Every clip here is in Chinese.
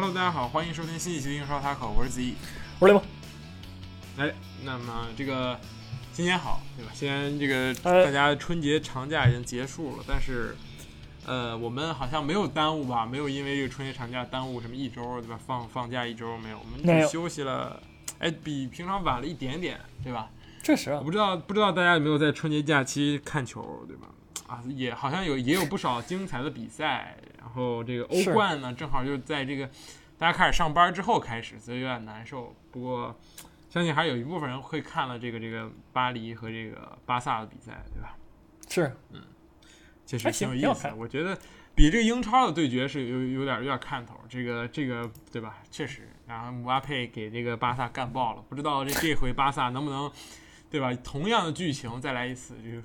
Hello，大家好，欢迎收听新一期的英超塔口，我是子怡。我是雷蒙。哎，那么这个新年好，对吧？虽然这个哎大家春节长假已经结束了，但是呃，我们好像没有耽误吧？没有因为这个春节长假耽误什么一周，对吧？放放假一周没有，我们只休息了，哎，比平常晚了一点点，对吧？确实啊我，不知道不知道大家有没有在春节假期看球，对吧？啊，也好像有也有不少精彩的比赛，然后这个欧冠呢，正好就在这个大家开始上班之后开始，所以有点难受。不过相信还有一部分人会看了这个这个巴黎和这个巴萨的比赛，对吧？是嗯确实挺有意思的。我觉得比这个英超的对决是有有点有点看头，这个这个对吧？确实，然后姆巴佩给这个巴萨干爆了，不知道这这回巴萨能不能对吧？同样的剧情再来一次，就是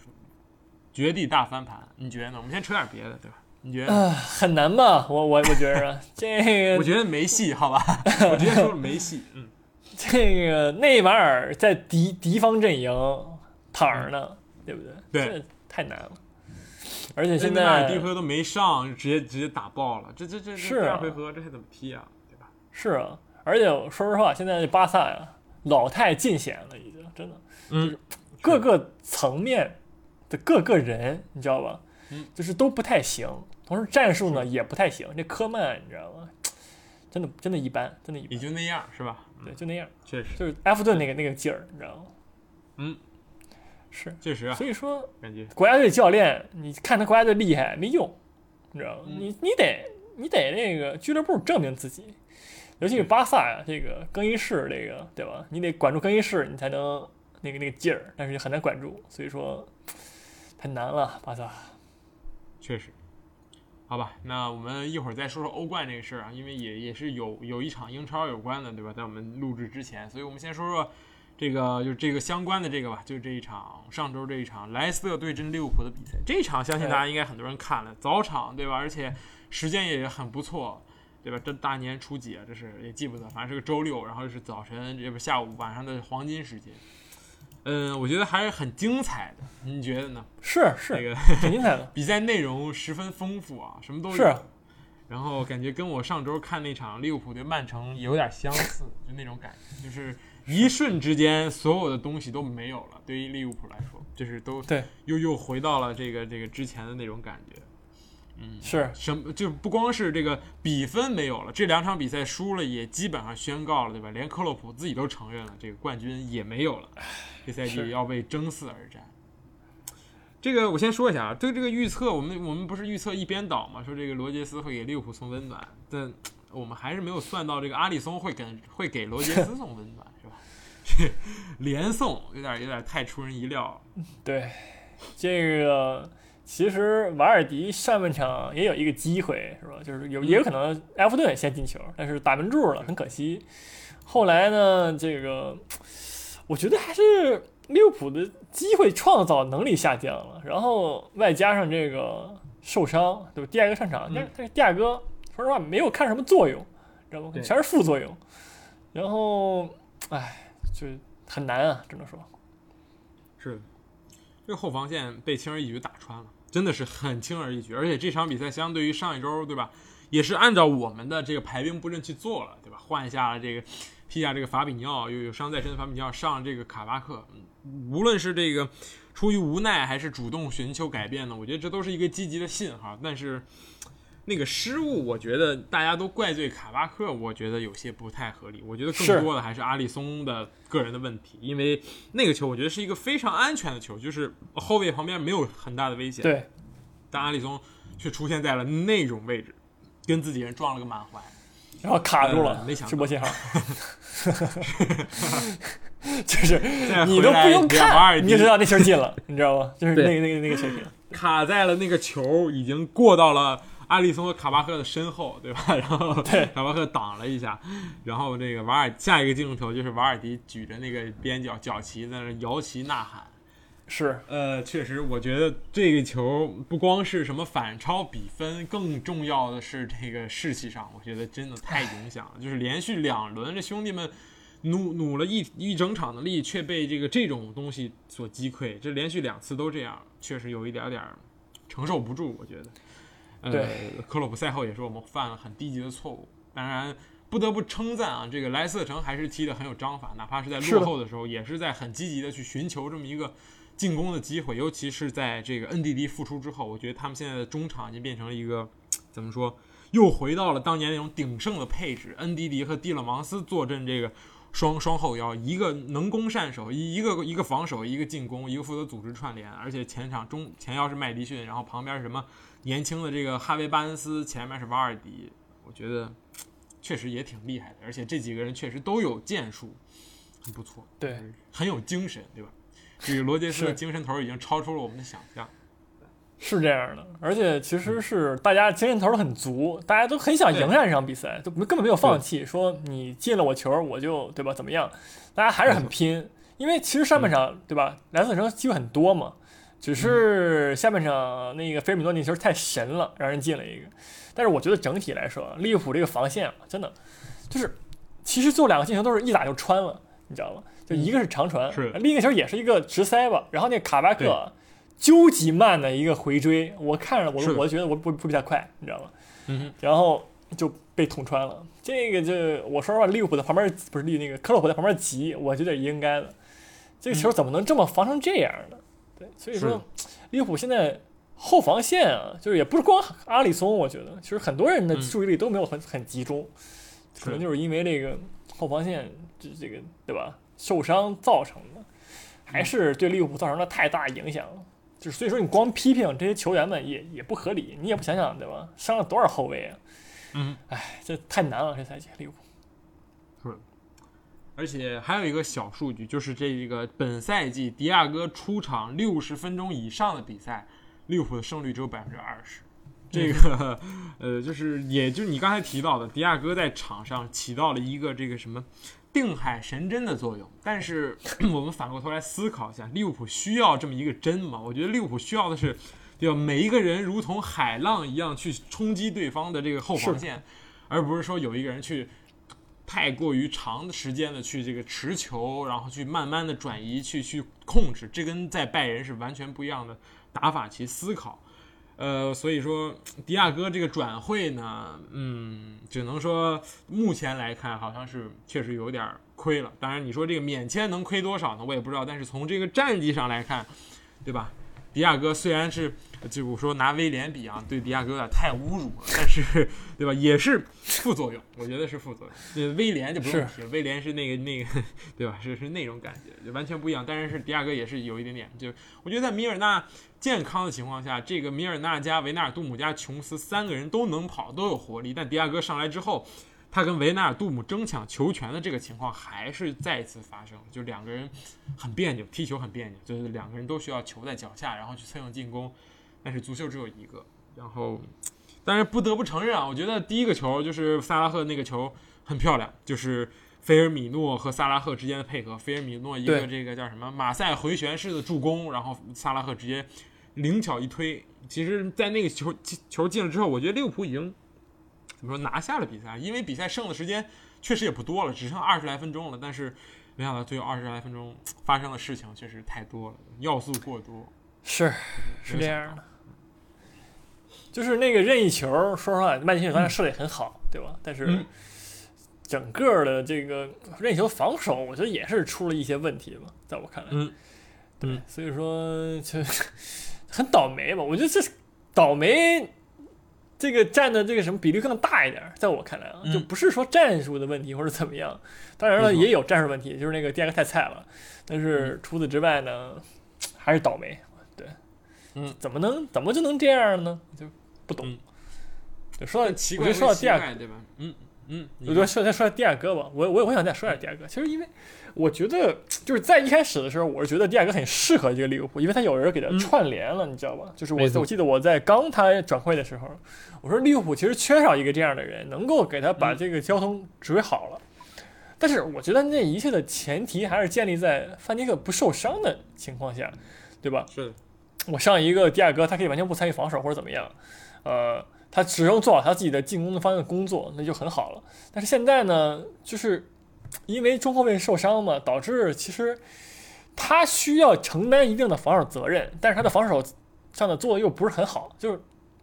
绝地大翻盘，你觉得呢？我们先扯点别的，对吧？你觉得很难吧？我我我觉着这个 我觉得没戏，好吧？我直接说了没戏。嗯，这个内马尔在敌敌方阵营躺着呢，对不对？对这太难了。而且现现在第一回合都没上，就直接直接打爆了，这这这这是啊第二回合这还怎么踢啊？对吧？是啊，而且说实话，现在这巴萨呀，老太尽显了，已经真的嗯，各个层面的各个人，你知道吧？嗯，就是都不太行，同时战术呢也不太行。这科曼你知道吗？真的真的一般，真的一般。也就那样，是吧？对，就那样，确实，就是埃弗顿那个那个劲儿，你知道吗？嗯，是。确实啊，所以说，感觉国家队教练，你看他国家队厉害没用，你知道吗？嗯你你得你得那个俱乐部证明自己，尤其是巴萨呀，这个更衣室这个对吧？你得管住更衣室，你才能那个那个劲儿，但是很难管住，所以说太难了，巴萨。确实。好吧，那我们一会儿再说说欧冠这个事儿啊，因为也也是有有一场英超有关的，对吧？在我们录制之前，所以我们先说说这个就这个相关的这个吧，就这一场上周这一场莱斯特对阵利物浦的比赛。这一场相信大家应该很多人看了，早场对吧？而且时间也很不错，对吧？这大年初几啊？这是也记不得，反正是个周六，然后是早晨，这不下午晚上的黄金时间。嗯，我觉得还是很精彩的，你觉得呢？是这是，个很精彩的。比赛内容十分丰富啊，什么都有。是然后感觉跟我上周看那场利物浦对曼城有点相似，就那种感觉，就是一瞬之间所有的东西都没有了。对于利物浦来说，就是都对又又回到了这个这个之前的那种感觉。嗯，是什么就不光是这个比分没有了，这两场比赛输了也基本上宣告了，对吧？连克洛普自己都承认了，这个冠军也没有了，这赛季要为争四而战。这个我先说一下啊，对这个预测，我们我们不是预测一边倒嘛，说这个罗杰斯会给利物浦送温暖，但我们还是没有算到这个阿里松会跟会给罗杰斯送温暖，是吧？这连送有点有点太出人意料了。对，这个其实瓦尔迪上半场也有一个机会，是吧？就是有也有可能埃弗顿先进球，但是打门柱了，很可惜。后来呢，这个我觉得还是利物浦的机会创造能力下降了，然后外加上这个受伤，对吧？第二个上场，但是但是第二个说实话没有看什么作用，知道吗？全是副作用。然后，唉，就很难啊，只能说。是，这个后防线被轻而易举打穿了，真的是很轻而易举。而且这场比赛相对于上一周，对吧，也是按照我们的这个排兵布阵去做了，对吧？换下了这个踢下这个法比尼奥，又有伤在身的法比尼奥上这个卡巴克，无论是这个出于无奈还是主动寻求改变呢，我觉得这都是一个积极的信号。但是那个失误，我觉得大家都怪罪卡巴克，我觉得有些不太合理。我觉得更多的还是阿里松的个人的问题，因为那个球我觉得是一个非常安全的球，就是后卫旁边没有很大的危险，对，但阿里松却出现在了那种位置，跟自己人撞了个满怀。然后卡住了，呃没想直播信号，就是 你都不用看，你就知道那球进了，你知道吗？就是那个那个那个水平。卡在了那个球已经过到了阿里松和卡巴赫的身后，对吧？然后对卡巴赫挡了一下，然后这个瓦尔下一个镜头就是瓦尔迪举着那个边角角旗在那摇旗呐喊。是呃，确实，我觉得这个球不光是什么反超比分，更重要的是这个士气上，我觉得真的太影响了。就是连续两轮，这兄弟们努努了一一整场的力，却被这个这种东西所击溃，这连续两次都这样，确实有一点点承受不住。我觉得，呃对，克洛普赛后也说我们犯了很低级的错误。当然，不得不称赞啊，这个莱斯特城还是踢得很有章法，哪怕是在落后的时候，也是在很积极的去寻求这么一个进攻的机会。尤其是在这个 NDD 复出之后，我觉得他们现在的中场已经变成了一个怎么说，又回到了当年那种鼎盛的配置。NDD 和蒂勒芒斯坐镇这个双双后腰，一个能攻善守，一一个一个防守，一个进攻，一个负责组织串联，而且前场中前腰是麦迪逊，然后旁边是什么年轻的这个哈维巴恩斯，前面是瓦尔迪，我觉得确实也挺厉害的，而且这几个人确实都有建树，很不错，对，很有精神，对吧？这个罗杰斯的精神头已经超出了我们的想象。是这样的，而且其实是大家精神头很足，大家都很想赢下这场比赛，都根本没有放弃，说你进了我球我就对吧怎么样，大家还是很拼，因为其实上半场对吧，莱斯特城机会很多嘛，只是下半场那个菲尔米诺那球太神了，让人进了一个，但是我觉得整体来说，利物浦这个防线啊，真的就是其实最后两个进球都是一打就穿了，你知道吗？就一个是长传，是另一个球也是一个直塞吧，然后那卡巴克。究极慢的一个回追，我看着我是我觉得我不不比他快，你知道吗？嗯，然后就被捅穿了。这个就我说实话，利物浦在旁边不是利那个克洛普在旁边急，我觉得应该的。这个球怎么能这么防成这样呢？对，所以说利物浦现在后防线啊，就是也不是光阿里松，我觉得其实很多人的嗯注意力都没有很很集中，可能就是因为这个后防线这这个对吧受伤造成的，还是对利物浦造成了太大影响。就是所以说，你光批评这些球员们也也不合理，你也不想想对吧？伤了多少后卫啊？嗯，哎，这太难了，这赛季利物浦。而且还有一个小数据，就是这个本赛季迪亚哥出场六十分钟以上的比赛，利物浦的胜率只有百分之二十。这个，呃，就是也就是你刚才提到的，迪亚哥在场上起到了一个这个什么定海神针的作用。但是 我们反过头来思考一下，利物浦需要这么一个针吗？我觉得利物浦需要的是，对吧？每一个人如同海浪一样去冲击对方的这个后防线，而不是说有一个人去太过于长的时间的去这个持球，然后去慢慢的转移，去去控制，这跟在拜仁是完全不一样的打法去思考。呃，所以说迪亚哥这个转会呢，嗯，只能说目前来看好像是确实有点亏了。当然，你说这个免签能亏多少呢？我也不知道。但是从这个战绩上来看，对吧？迪亚哥虽然是就我说拿威廉比啊，对迪亚哥有点太侮辱了，但是对吧，也是副作用，我觉得是副作用。这威廉就不用提了，威廉是那个那个对吧？是是那种感觉，就完全不一样。但是是迪亚哥也是有一点点，就我觉得在米尔纳健康的情况下，这个米尔纳加维纳尔杜姆加琼斯三个人都能跑，都有活力。但迪亚哥上来之后，他跟维纳尔杜姆争抢球权的这个情况还是再次发生，就两个人很别扭，踢球很别扭，就是两个人都需要球在脚下，然后去策应进攻。但是足球只有一个，然后，但是不得不承认啊，我觉得第一个球就是萨拉赫那个球很漂亮，就是菲尔米诺和萨拉赫之间的配合，菲尔米诺一个这个叫什么马赛回旋式的助攻，然后萨拉赫直接灵巧一推。其实，在那个球球进了之后，我觉得利物浦已经怎么说拿下了比赛，因为比赛剩的时间确实也不多了，只剩二十来分钟了。但是没想到最后二十来分钟发生的事情确实太多了，要素过多。是是这样的，就是那个任意球，说实话，曼联当然射的也很好，对吧？但是嗯整个的这个任意球防守，我觉得也是出了一些问题吧，在我看来，嗯对嗯，所以说就很倒霉吧。我觉得这倒霉这个占的这个什么比例更大一点，在我看来啊，嗯就不是说战术的问题或者怎么样，当然了也有战术问题，就是那个第二个太菜了，但是除此之外呢，还是倒霉。对，嗯，怎么能怎么就能这样呢？就不懂。说到奇怪我觉得说到第二个，对吧？嗯嗯，你我就说再说下第二个吧。我我我想再说下第二个。其实因为我觉得就是在一开始的时候，我是觉得第二个很适合这个利物浦，因为他有人给他嗯串联了，你知道吧？就是我我记得我在刚他转会的时候，我说利物浦其实缺少一个这样的人，能够给他把嗯这个交通指挥好了。但是我觉得那一切的前提还是建立在范迪克不受伤的情况下，对吧？是，我上一个迪亚哥，他可以完全不参与防守或者怎么样，呃，他只用做好他自己的进攻的方面的工作，那就很好了。但是现在呢，就是因为中后卫受伤嘛，导致其实他需要承担一定的防守责任，但是他的防守上的作用又不是很好，就是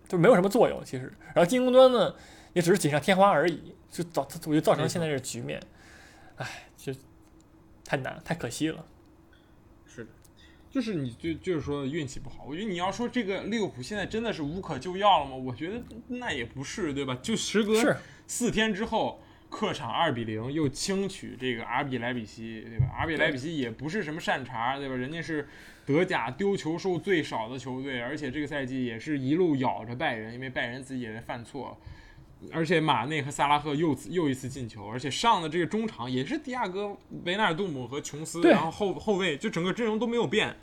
就没有什么作用其实。然后进攻端呢，也只是锦上添花而已。就造，我就造成现在这个局面，哎，就太难，太可惜了。就是你就就是说运气不好。我觉得你要说这个利物浦现在真的是无可救药了吗？我觉得那也不是，对吧？就时隔四天之后，客场二比零又轻取这个阿比莱比锡，对吧？阿比莱比锡也不是什么善茬，对吧？人家是德甲丢球数最少的球队，而且这个赛季也是一路咬着拜仁，因为拜仁自己也在犯错。而且马内和萨拉赫又又一次进球，而且上的这个中场也是迪亚哥、维纳尔杜姆和琼斯，然后后后卫就整个阵容都没有变，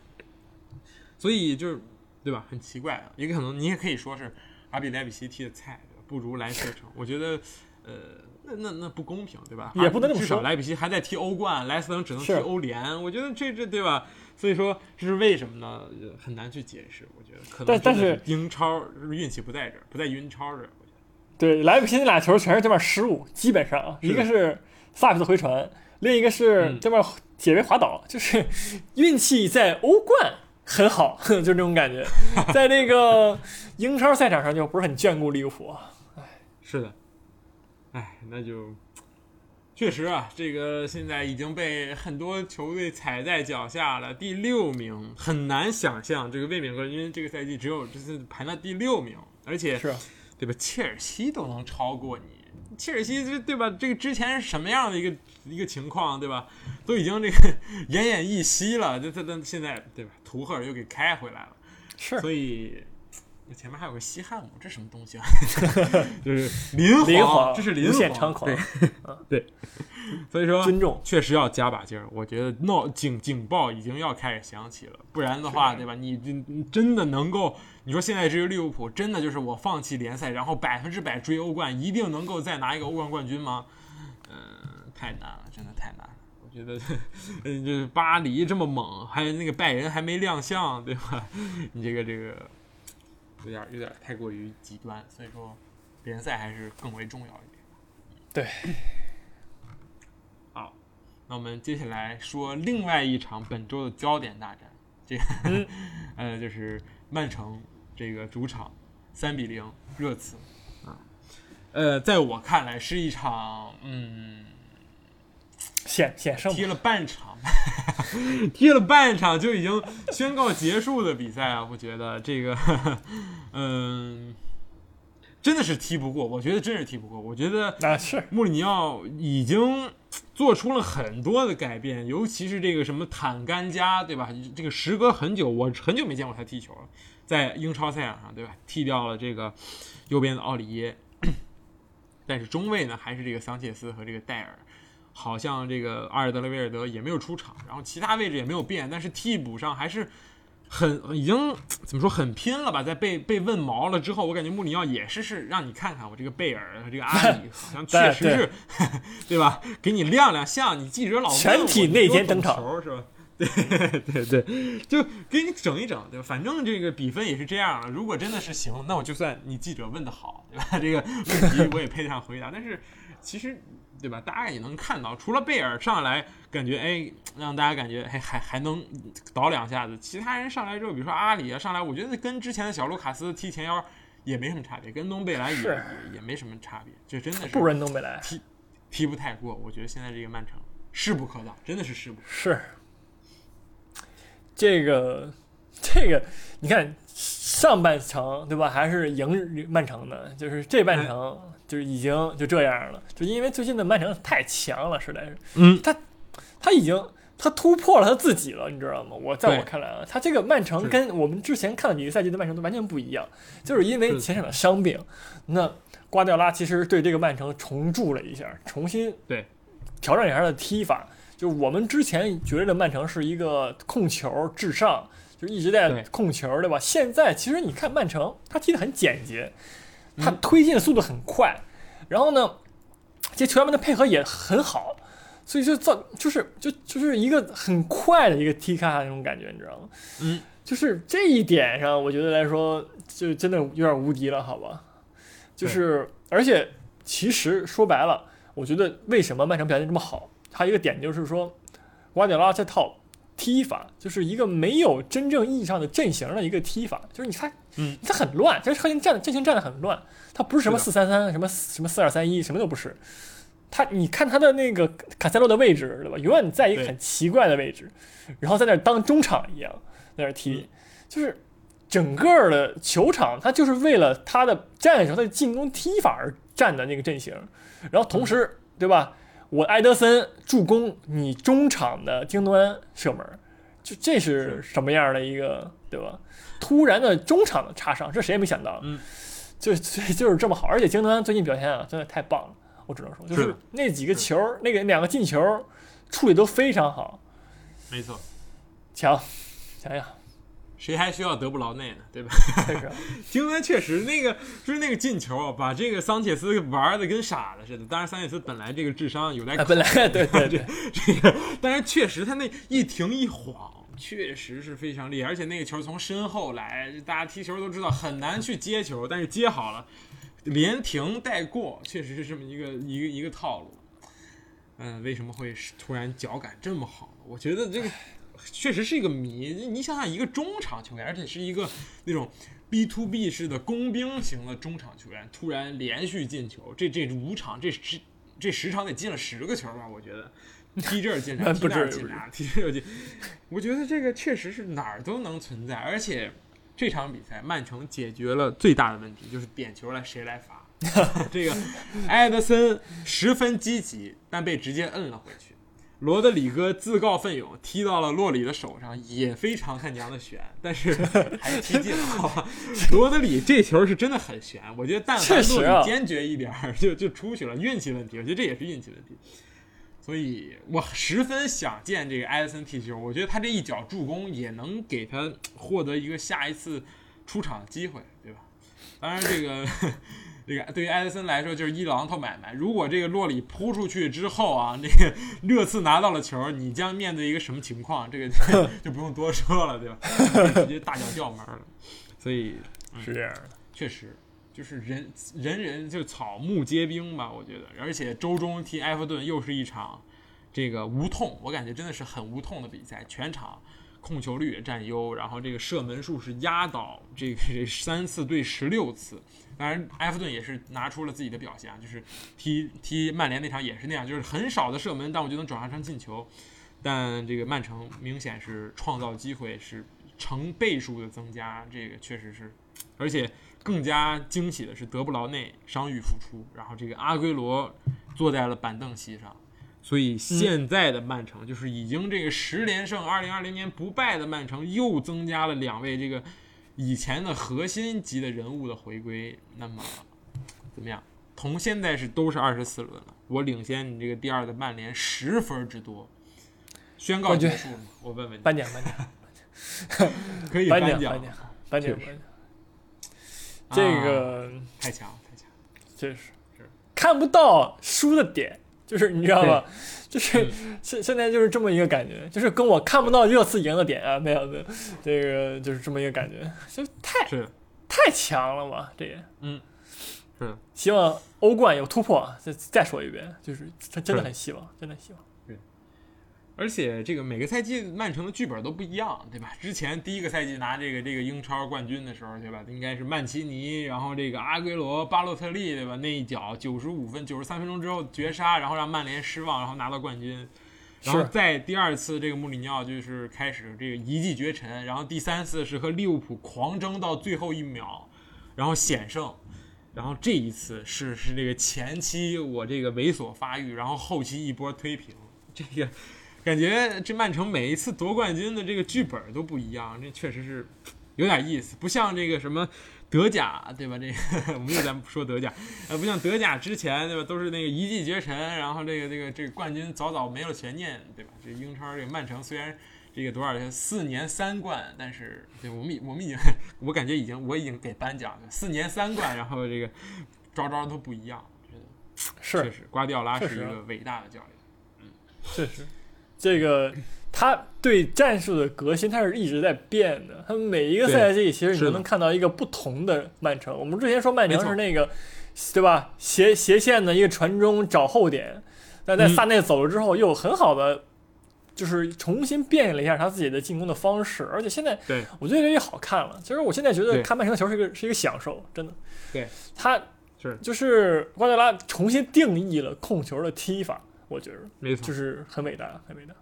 所以就是对吧？很奇怪啊，也可能你也可以说是阿比莱比锡踢的菜，不如莱斯特城。我觉得，呃，那那那不公平，对吧？也不能这么至少莱比锡还在踢欧冠，莱斯特城只能踢欧联。我觉得这这对吧？所以说这是为什么呢？呃很难去解释。我觉得可能但但真的是英超运气不在这儿，不在英超这儿。对，莱比锡那俩球全是这边失误，基本上啊一个是。萨比斯回传，另一个是嗯。这边解围滑倒，就是运气在欧冠很好，就这种感觉，在那个 英超赛场上就不是很眷顾利物浦啊。是的，哎，那就确实啊，这个现在已经被很多球队踩在脚下了，第六名，很难想象这个卫冕冠军这个赛季只有这次排到第六名，而且是啊，对吧？切尔西都能超过你，切尔西这对吧？这个之前是什么样的一个一个情况，对吧？都已经这个奄奄一息了，这这这现在对吧？图赫尔又给开回来了。是所以那前面还有个西汉姆，这什么东西啊？就是林林 皇这是林无限皇猖狂对，对，所以说尊重。确实要加把劲儿。我觉得闹警警报已经要开始响起了，不然的话，对吧？你你你真的能够，你说现在这个利物浦真的就是我放弃联赛，然后百分之百追欧冠，一定能够再拿一个欧冠冠军吗？嗯、太难了，真的太难了。我觉得，嗯，就是巴黎这么猛，还有那个拜仁还没亮相，对吧？你这个这个有点有点太过于极端，所以说联赛还是更为重要一点。对，好，那我们接下来说另外一场本周的焦点大战，这个、嗯 呃就是曼城这个主场三比零热刺。啊，呃，在我看来是一场嗯险险胜踢了半场，踢了半场就已经宣告结束的比赛啊，我觉得这个，嗯，真的是踢不过，我觉得真是踢不过，我觉得啊，是。穆里尼奥已经做出了很多的改变，尤其是这个什么坦甘加，对吧？这个时隔很久，我很久没见过他踢球了，在英超赛场上，对吧？踢掉了这个右边的奥里耶，但是中卫呢还是这个桑切斯和这个戴尔。好像这个阿尔德雷维尔德也没有出场，然后其他位置也没有变，但是替补上还是很已经怎么说很拼了吧？在被被问毛了之后，我感觉穆里奥也是是让你看看我这个贝尔和这个阿里，好像确实是 对吧？给你亮亮相，你记者老内奸登场是吧？对 对对，就给你整一整，对吧？反正这个比分也是这样了。如果真的是行，那我就算你记者问的好，对吧？这个问题我也配得上回答。但是其实对吧？大家也能看到，除了贝尔上来感觉哎，让大家感觉还还还能倒两下子，其他人上来之后，比如说阿里啊上来，我觉得跟之前的小卢卡斯踢前腰也没什么差别，跟东贝莱也也也没什么差别，就真的是不如人东贝莱，踢不太过。我觉得现在这个曼城势不可挡，真的是势不可是这个 这个，你看上半程对吧，还是赢曼城的，就是这半程就是已经就这样了，就因为最近的曼城太强了，实在是，嗯，他他已经。他突破了他自己了，你知道吗？我在我看来啊，他这个曼城跟我们之前看的几个赛季的曼城都完全不一样，就是因为前场的伤病。那瓜迪奥拉其实对这个曼城重铸了一下，重新对调整一下他的踢法。就我们之前觉得曼城是一个控球至上，就一直在控球，对吧？现在其实你看曼城，他踢得很简洁，他嗯推进的速度很快，然后呢，这球员们的配合也很好，所以就造就是就就是一个很快的一个踢卡那种感觉，你知道吗？嗯，就是这一点上，我觉得来说就真的有点无敌了，好吧？就是而且其实说白了，我觉得为什么曼城表现这么好，还有一个点就是说，瓜迪奥拉这套踢法，就是一个没有真正意义上的阵型的一个踢法，就是你看，嗯，它很乱，这核心站阵型站的很乱，它不是什么是四三三，什么什么四二三一，什么都不是。他，你看他的那个卡塞洛的位置，对吧？永远在一个很奇怪的位置，然后在那儿当中场一样，在那儿踢，就是整个的球场，他就是为了他的战术、他的进攻踢法而站的那个阵型。然后同时，对吧？我埃德森助攻，你中场的京多安射门，就这是什么样的一个，对吧？突然的中场的插上，这谁也没想到，嗯，就就 就是这么好。而且京多安最近表现啊，真的太棒了。我只能说，就是那几个球，那个两个进球处理都非常好，没错，强，想想谁还需要德布劳内呢？对吧？确实，京恩确实那个就是那个进球啊，把这个桑切斯玩的跟傻子似的。当然，桑切斯本来这个智商有待哎，考本来对对对，这个，但是确实他那一停一晃，确实是非常厉害。而且那个球从身后来，大家踢球都知道很难去接球，但是接好了，连停带过，确实是这么一个一个一个套路。嗯，为什么会突然脚感这么好？我觉得这个确实是一个谜。你想想，一个中场球员，而且是一个那种 B to B 式的工兵型的中场球员，突然连续进球，这这五场这十这十场得进了十个球吧？我觉得踢这儿进俩，踢不那儿进俩，踢这儿进。我觉得这个确实是哪儿都能存在，而且这场比赛曼城解决了最大的问题，就是点球来谁来罚。这个埃德森十分积极，但被直接摁了回去。罗德里戈自告奋勇踢到了洛里的手上，也非常他娘的悬，但是 还是踢进了。好吧，罗德里这球是真的很悬，我觉得但凡洛里坚决一点儿，就就出去了，运气问题。我觉得这也是运气问题。所以我十分想见这个埃德森踢球，我觉得他这一脚助攻也能给他获得一个下一次出场的机会，对吧？当然，这个这个对于埃德森来说就是一榔头买卖。如果这个洛里扑出去之后啊，这个 热刺拿到了球，你将面对一个什么情况？这个 就不用多说了，对吧？直接大脚掉门了。所以是这样的。确实就是人人人就草木皆兵吧，我觉得。而且周中踢埃弗顿又是一场这个无痛，我感觉真的是很无痛的比赛，全场控球率也占优，然后这个射门数是压倒这个这三次对十六次。当然，埃弗顿也是拿出了自己的表现啊，就是踢踢曼联那场也是那样，就是很少的射门，但我就能转化成进球。但这个曼城明显是创造机会是成倍数的增加，这个确实是，而且更加惊喜的是德布劳内伤愈复出，然后这个阿圭罗坐在了板凳席上，所以现在的曼城就是已经这个十连胜，二零二零年不败的曼城又增加了两位这个以前的核心级的人物的回归，那么 怎么样？同现在是都是二十四轮了，我领先你这个第二的曼联十分之多，宣告结束吗？我问问你，颁奖颁奖。可以颁颁奖奖颁奖颁奖颁奖，这啊个太强了太强。了，确实。是看不到输的点，就是你知道吗？就是嗯现现在就是这么一个感觉，就是跟我看不到热刺赢的点啊，没有没有，这个就是这么一个感觉，就太是的，太强了嘛，这也嗯，是，希望欧冠有突破啊！再再说一遍，就是他真的很希望，真的希望。而且这个每个赛季曼城的剧本都不一样，对吧？之前第一个赛季拿这个这个英超冠军的时候，对吧？应该是曼奇尼，然后这个阿圭罗、巴洛特利，对吧？那一脚九十五分、九十三分钟之后绝杀，然后让曼联失望，然后拿到冠军。然后是在第二次这个穆里尼奥就是开始这个一骑绝尘，然后第三次是和利物浦狂争到最后一秒，然后险胜。然后这一次是是这个前期我这个猥琐发育，然后后期一波推平，这个感觉这曼城每一次夺冠军的这个剧本都不一样，这确实是有点意思，不像这个什么德甲，对吧？这个 我们又在说德甲，呃，不像德甲之前对吧，都是那个一骑绝尘，然后这个这个这个冠军早早没有悬念，对吧？这英超这个曼城虽然这个多少四年三冠，但是对我们已我们已经 我感觉已经我已经给颁奖了，四年三冠，然后这个招招都不一样，我觉得确，实瓜迪奥拉是一个伟大的教练。嗯确实，这个他对战术的革新，他是一直在变的。他每一个赛季，其实你都能看到一个不同的曼城。我们之前说曼城是那个，对吧？斜斜线的一个传中找后点，但在嗯萨内走了之后，又很好的就是重新变了一下他自己的进攻的方式，而且现在对我觉得越来越好看了。其实我现在觉得看曼城的球是一个是一个享受，真的。对，他是就是瓜迪拉重新定义了控球的踢法，我觉得没错，就是很伟大，很伟大。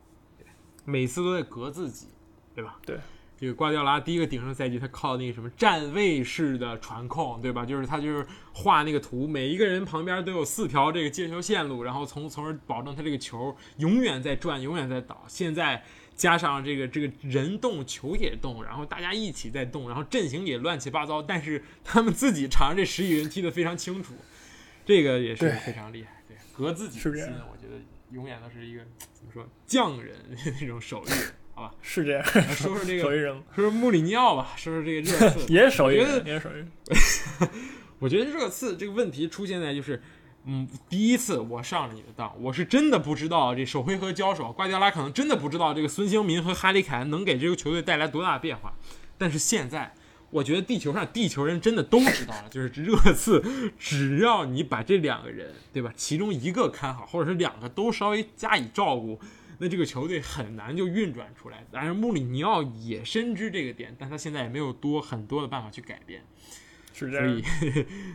每次都在革自己，对吧？对。这个瓜迪奥拉第一个鼎盛赛季，他靠那个什么站位式的传控，对吧？就是他就是画那个图，每一个人旁边都有四条这个接球线路，然后从从而保证他这个球永远在转，永远在倒。现在加上这个这个人动，球也动，然后大家一起在动，然后阵型也乱七八糟，但是他们自己场上这十几人踢得非常清楚，这个也是非常厉害。对，革自己的心，我觉得永远都是一个怎么说匠人 那种手艺，好吧？是这样，说说这个，手艺人说说穆里尼奥吧，说说这个热刺。也是手艺人，也是手艺人。我觉得热刺这个问题出现在就是，嗯，第一次我上了你的当，我是真的不知道这首回合交手，瓜迪奥拉可能真的不知道这个孙兴民和哈里凯恩能给这个球队带来多大的变化。但是现在，我觉得地球上地球人真的都知道了，就是热刺，只要你把这两个人，对吧，其中一个看好，或者是两个都稍微加以照顾。那这个球队很难就运转出来。但是，穆里尼奥也深知这个点，但他现在也没有多很多的办法去改变。所是这样以，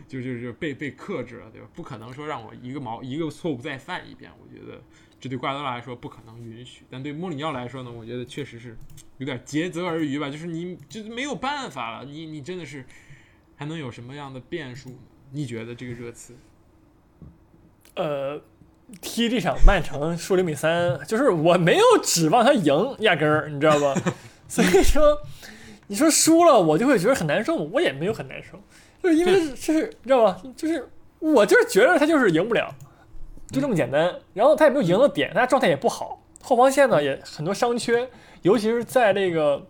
就就就被被克制了，对吧？不可能说让我一个毛一个错误再犯一遍，我觉得这对瓜迪奥拉来说不可能允许。但对穆里尼奥来说呢，我觉得确实是有点竭泽而渔吧，就是你就是没有办法了，你你真的是还能有什么样的变数呢？你觉得这个热刺？呃，踢这场曼城输零比三，就是我没有指望他赢，压根儿，你知道吧？所以说，你说输了，我就会觉得很难受，我也没有很难受，就是因为就是你知道吧？就是我就是觉得他就是赢不了，就这么简单。然后他也没有赢的点，他状态也不好，后防线呢也很多伤缺，尤其是在这个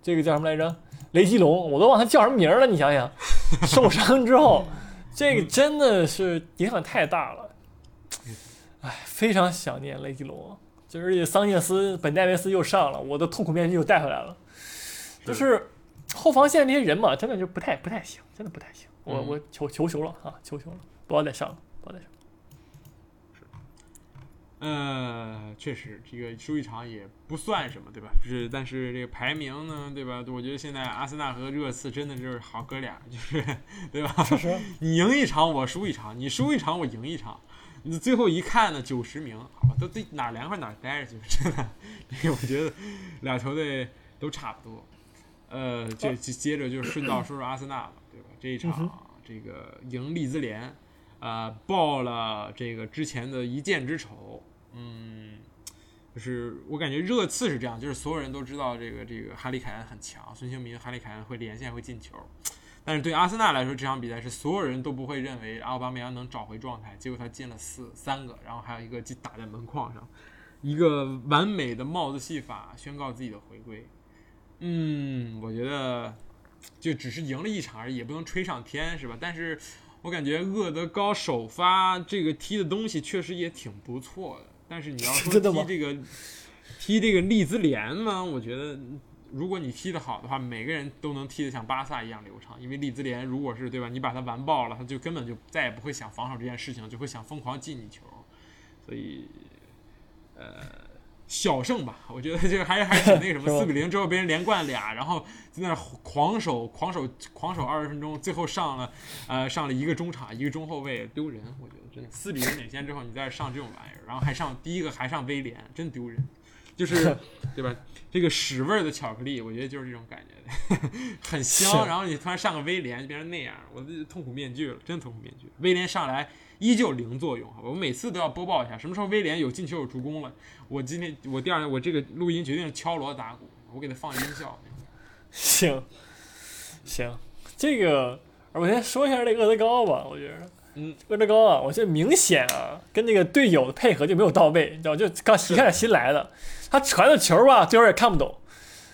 这个叫什么来着？雷吉隆，我都忘他叫什么名儿了。你想想，受伤之后，这个真的是影响太大了。哎，非常想念雷吉隆，就是桑切斯、本戴维斯又上了，我的痛苦面具又带回来了。就是后防线那些人嘛，真的就不太不太行，真的不太行。我嗯我求求求了啊，求求了，不要再上了，不要再上了。呃，确实，这个输一场也不算什么，对吧？就是，但是这个排名呢，对吧？我觉得现在阿森纳和热刺真的就是好哥俩，就是，对吧？确实，你赢一场，我输一场；你输一场，我赢一场。你最后一看呢，九十名，好吧，都对哪凉快哪待着去，真的。这个我觉得俩球队都差不多。呃，就接接着就顺道说说阿森纳吧，对吧？这一场这个赢利兹联，呃，报了这个之前的一箭之仇。嗯，就是我感觉热刺是这样，就是所有人都知道这个这个哈利凯恩很强，孙兴民、哈利凯恩会连线会进球。但是对阿森纳来说，这场比赛是所有人都不会认为奥巴梅扬能找回状态，结果他进了四三个，然后还有一个就打在门框上，一个完美的帽子戏法宣告自己的回归。嗯，我觉得就只是赢了一场而已，也不能吹上天，是吧？但是我感觉厄德高首发这个踢的东西确实也挺不错的，但是你要说 踢这个踢这个利兹联嘛，我觉得如果你踢得好的话，每个人都能踢得像巴萨一样流畅。因为利兹联如果是对吧，你把他完爆了，他就根本就再也不会想防守这件事情，就会想疯狂进你球。所以，呃。小胜吧，我觉得这个还是还是挺那个什么，四比零之后被人连灌俩，然后在那儿狂守狂守狂守二十分钟，最后上了呃上了一个中场一个中后卫，丢人，我觉得真的。四比零领先之后你在这上这种玩意儿，然后还上第一个还上威廉，真丢人，就是对吧？这个屎味儿的巧克力，我觉得就是这种感觉的，很香，然后你突然上个威廉就变成那样，我这痛苦面具了，真痛苦面具。威廉上来依旧零作用？我每次都要播报一下，什么时候威廉有进球有助攻了。我今天我第二天我这个录音决定敲锣打鼓，我给他放音效。行行，这个我先说一下这个厄德高吧，我觉得。嗯，厄德高啊，我觉得明显啊，跟那个队友的配合就没有到位，你知道，就刚一开始新来的，他传的球吧，队友也看不懂，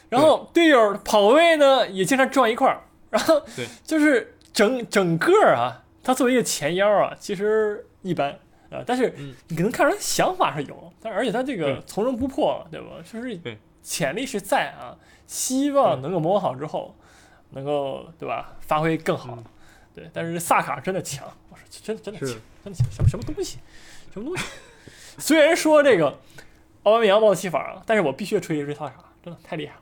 然后队友跑位呢也经常撞一块儿，然后对。就是整整个啊，他作为一个前腰啊，其实一般啊，但是嗯。你可能看出来想法是有，但是而且他这个从容不迫，对吧？就是潜力是在啊，希望能够磨好之后，能够对吧发挥更好。嗯。对，但是萨卡真的强，我说真真的强，真的强，什么什么东西，什么东西？虽然说这个奥巴梅扬爆气法，但是我必须吹一吹萨卡，真的太厉害了。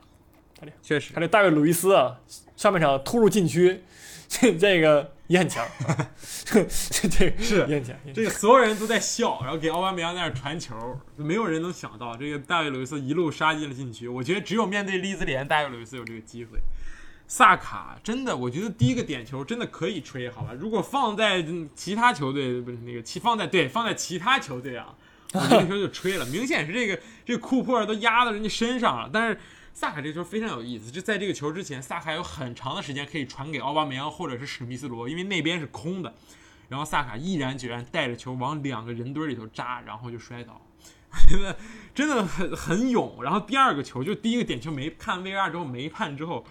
太厉害确实看，这大卫·鲁伊斯啊，上半场突入禁区，这这个也很强，这是也很强。也很强这个所有人都在笑，然后给奥巴梅扬在那儿传球，没有人能想到这个大卫·鲁伊斯一路杀进了禁区。我觉得只有面对利兹联，大卫·鲁伊斯有这个机会。萨卡真的，我觉得第一个点球真的可以吹，好吧？如果放在嗯其他球队，不是那个其放在对放在其他球队啊，我觉得这球就吹了，明显是这个这库珀都压到人家身上了。但是萨卡这球非常有意思，就在这个球之前，萨卡有很长的时间可以传给奥巴梅扬或者是史密斯罗，因为那边是空的。然后萨卡毅然决然带着球往两个人堆里头扎，然后就摔倒。我觉得真的很很勇。然后第二个球就第一个点球没看 VR 之后没判之后，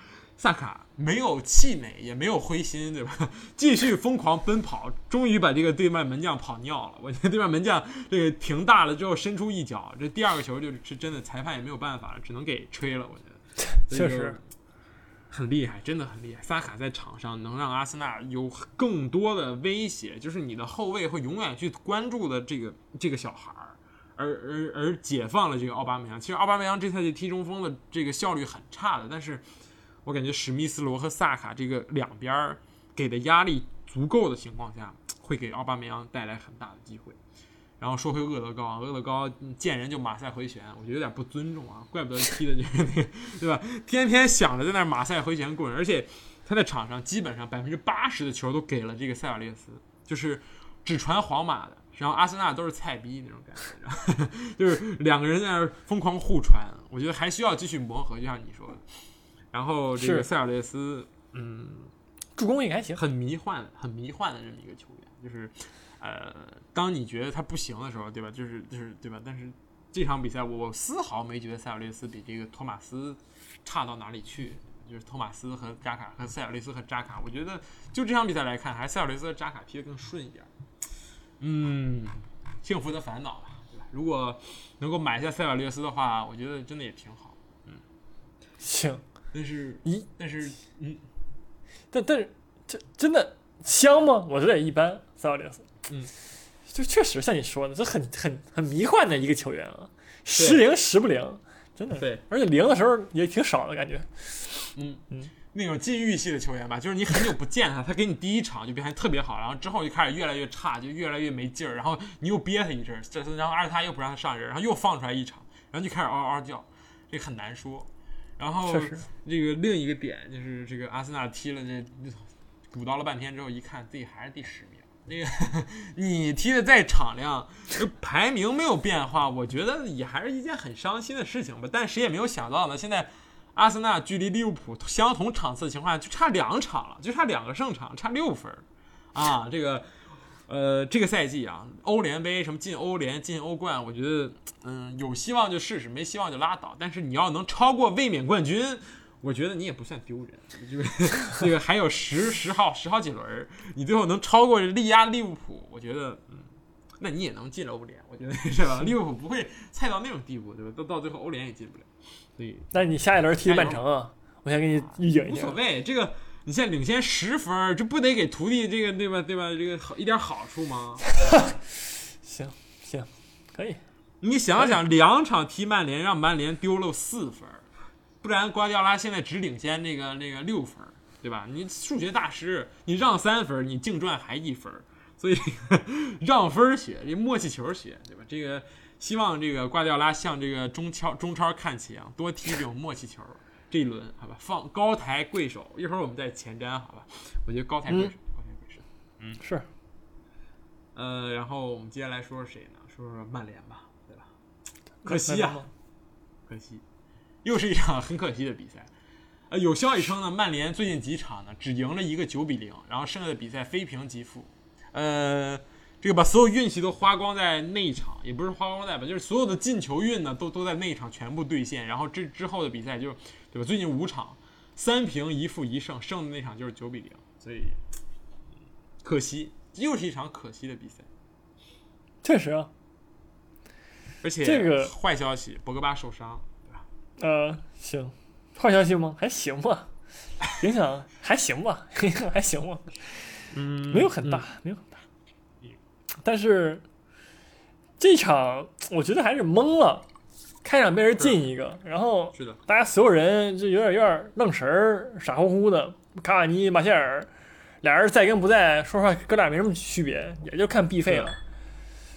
萨卡没有气馁，也没有灰心，对吧？继续疯狂奔跑，终于把这个对面门将跑尿了。我觉得对面门将这个停大了之后伸出一脚，这第二个球就是真的裁判也没有办法了，只能给吹了。我觉得 确实很厉害，真的很厉害。萨卡在场上能让阿森纳有更多的威胁，就是你的后卫会永远去关注的这个这个小孩儿，而而而解放了这个奥巴梅扬。其实奥巴梅扬这赛季踢中锋的这个效率很差的，但是我感觉史密斯罗和萨卡这个两边儿给的压力足够的情况下，会给奥巴梅扬带来很大的机会。然后说回厄德高啊，厄德高见人就马赛回旋，我觉得有点不尊重啊，怪不得踢的就是那个，对吧？天天想着在那马赛回旋滚，而且他在场上基本上百分之八十的球都给了这个塞尔列斯，就是只传皇马的，然后阿森纳都是菜逼那种感觉，就是两个人在那疯狂互传，我觉得还需要继续磨合，就像你说的。然后这个塞尔列斯，嗯，助攻也还行。很迷幻、很迷幻的这么一个球员，就是，呃，当你觉得他不行的时候，对吧？就是就是对吧？但是这场比赛我丝毫没觉得塞尔列斯比这个托马斯差到哪里去，就是托马斯和扎卡和塞尔雷斯和扎卡，我觉得就这场比赛来看，还是塞尔雷斯和扎卡踢得更顺一点。嗯，幸福的烦恼吧，对吧？如果能够买下塞尔列斯的话，我觉得真的也挺好。嗯行，但是一但是嗯，但但是这真的香吗？我觉得也一般。塞尔列斯，嗯，就确实像你说的，这很很很迷幻的一个球员啊，时灵时不灵，真的。对。而且灵的时候也挺少的感觉。嗯嗯，那种禁欲系的球员吧，就是你很久不见他，他给你第一场就表现特别好，然后之后就开始越来越差，就越来越没劲儿，然后你又憋他一阵儿，这次然后而且他又不让他上人，然后又放出来一场，然后就开始嗷嗷叫，这很难说。然后这个另一个点就是这个阿森纳踢了这鼓捣了半天之后，一看自己还是第十名。那个 你踢的再敞亮，就排名没有变化，我觉得也还是一件很伤心的事情吧。但谁也没有想到呢，现在阿森纳距离利物浦相同场次的情况下，就差两场了，就差两个胜场，差六分儿啊！这个呃，这个赛季啊，欧联杯什么进欧联、进欧冠，我觉得嗯有希望就试试，没希望就拉倒。但是你要能超过卫冕冠军，我觉得你也不算丢人。就是这个还有十十号十好几轮，你最后能超过力压利物浦，我觉得嗯。那你也能进欧联，我觉得是吧？利物浦不会菜到那种地步，对吧？都到最后欧联也进不了，所以那你下一轮踢曼城啊，我先给你预警一下无所。谓。这个你现在领先十分，这不得给徒弟这个对吧？对吧？这个好一点好处吗？行行，可以。你想想，两场踢曼联，让曼联丢了四分，不然瓜迪奥拉现在只领先那个那个六分，对吧？你数学大师，你让三分，你净赚还一分，所以 让分儿学，这默契球学，对吧？这个希望这个瓜迪奥拉向这个中超中超看齐啊，多踢这种默契球。这一轮好吧，放高抬贵手，一会儿我们再前瞻，好吧？我觉得高抬贵手，高抬贵手。嗯是，呃，然后我们接下来说说谁呢？说说曼联吧，对吧？可惜啊，可惜，又是一场很可惜的比赛。呃，有消息称呢，曼联最近几场呢只赢了一个九比零，然后剩下的比赛非平即负。呃，这个把所有运气都花光在那一场，也不是花光在吧，就是所有的进球运呢都都在那一场全部兑现，然后这之后的比赛就对吧？最近五场三平一负一胜，胜的那场就是九比零，所以可惜，又是一场可惜的比赛。确实啊。而且这个坏消息，博格巴受伤，对吧？呃，行，坏消息吗？还行吧，影响还行吧，影响还行吧，嗯没有很大，没有很大。但是这场我觉得还是懵了，开场被人进一个，然后是的，大家所有人就有点有点愣神儿，傻乎乎的。卡瓦尼、马歇尔俩人在跟不在，说实话，哥俩没什么区别，也就看必费了。